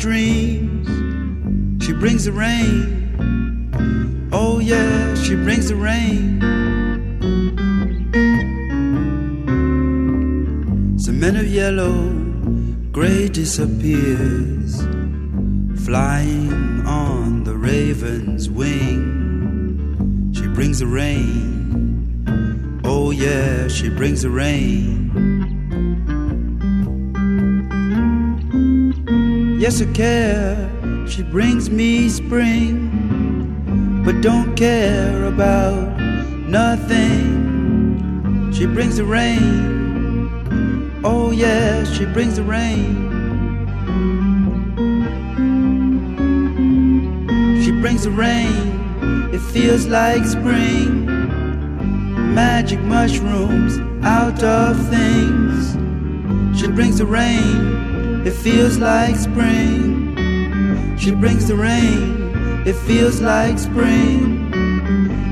Dreams. She brings the rain. Oh, yeah, she brings the rain. The men of yellow, gray disappears flying on the raven's wing. She brings the rain. Oh, yeah, she brings the rain. I care. She brings me spring, but don't care about nothing. She brings the rain. Oh, yeah, she brings the rain. She brings the rain, it feels like spring. Magic mushrooms out of things. She brings the rain, it feels like spring. She brings the rain, it feels like spring.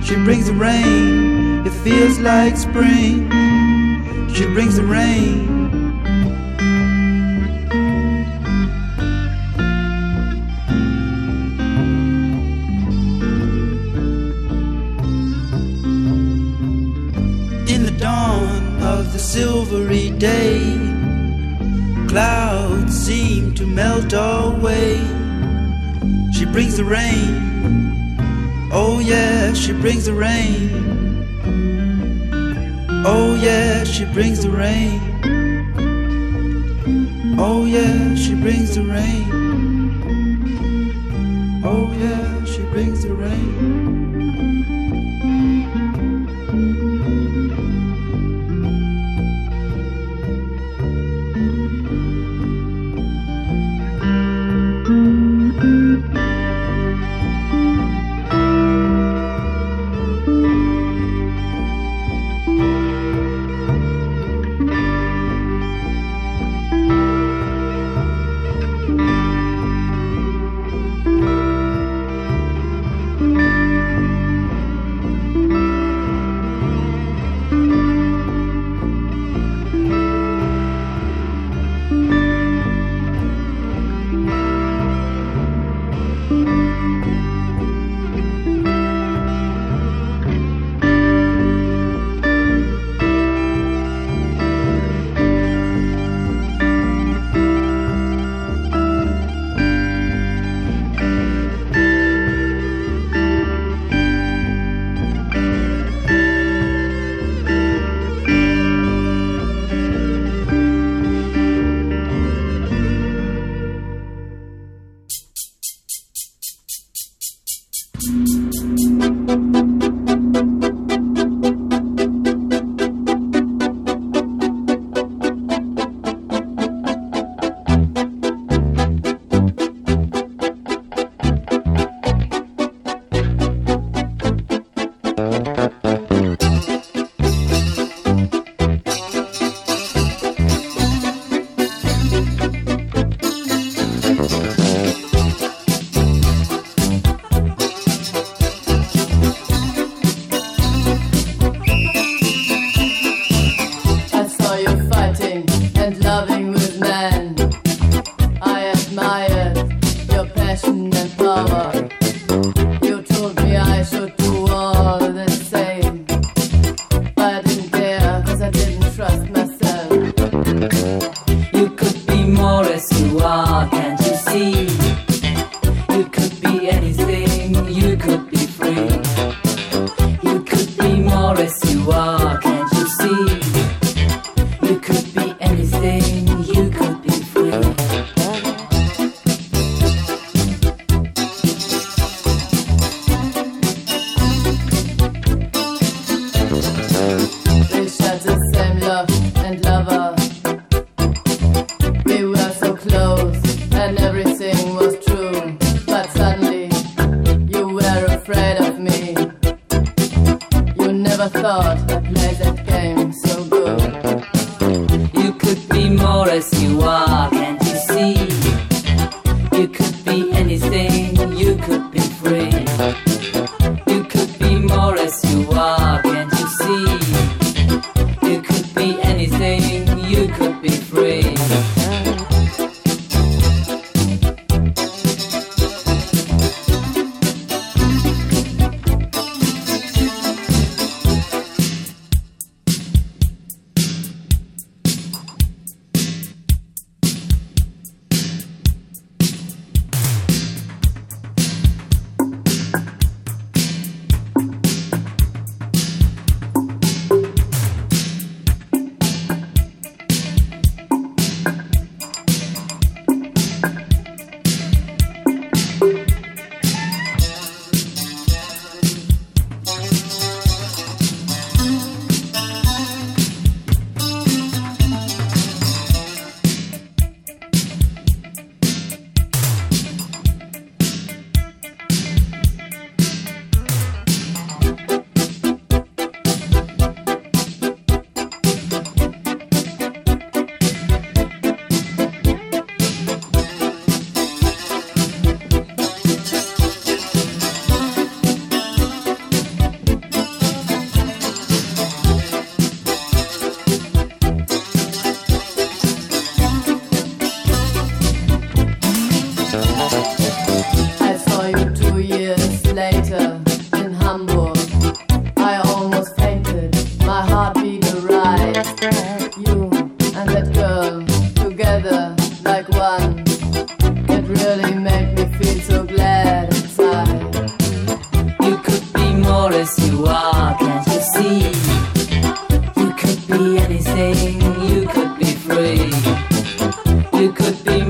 She brings the rain, it feels like spring. She brings the rain. In the dawn of the silvery day, clouds seem to melt away. She brings the rain. Oh, yeah, she brings the rain. Oh, yeah, she brings the rain. Oh, yeah, she brings the rain. Oh, yeah, she brings the rain.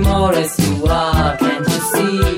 More as you are, can't you see?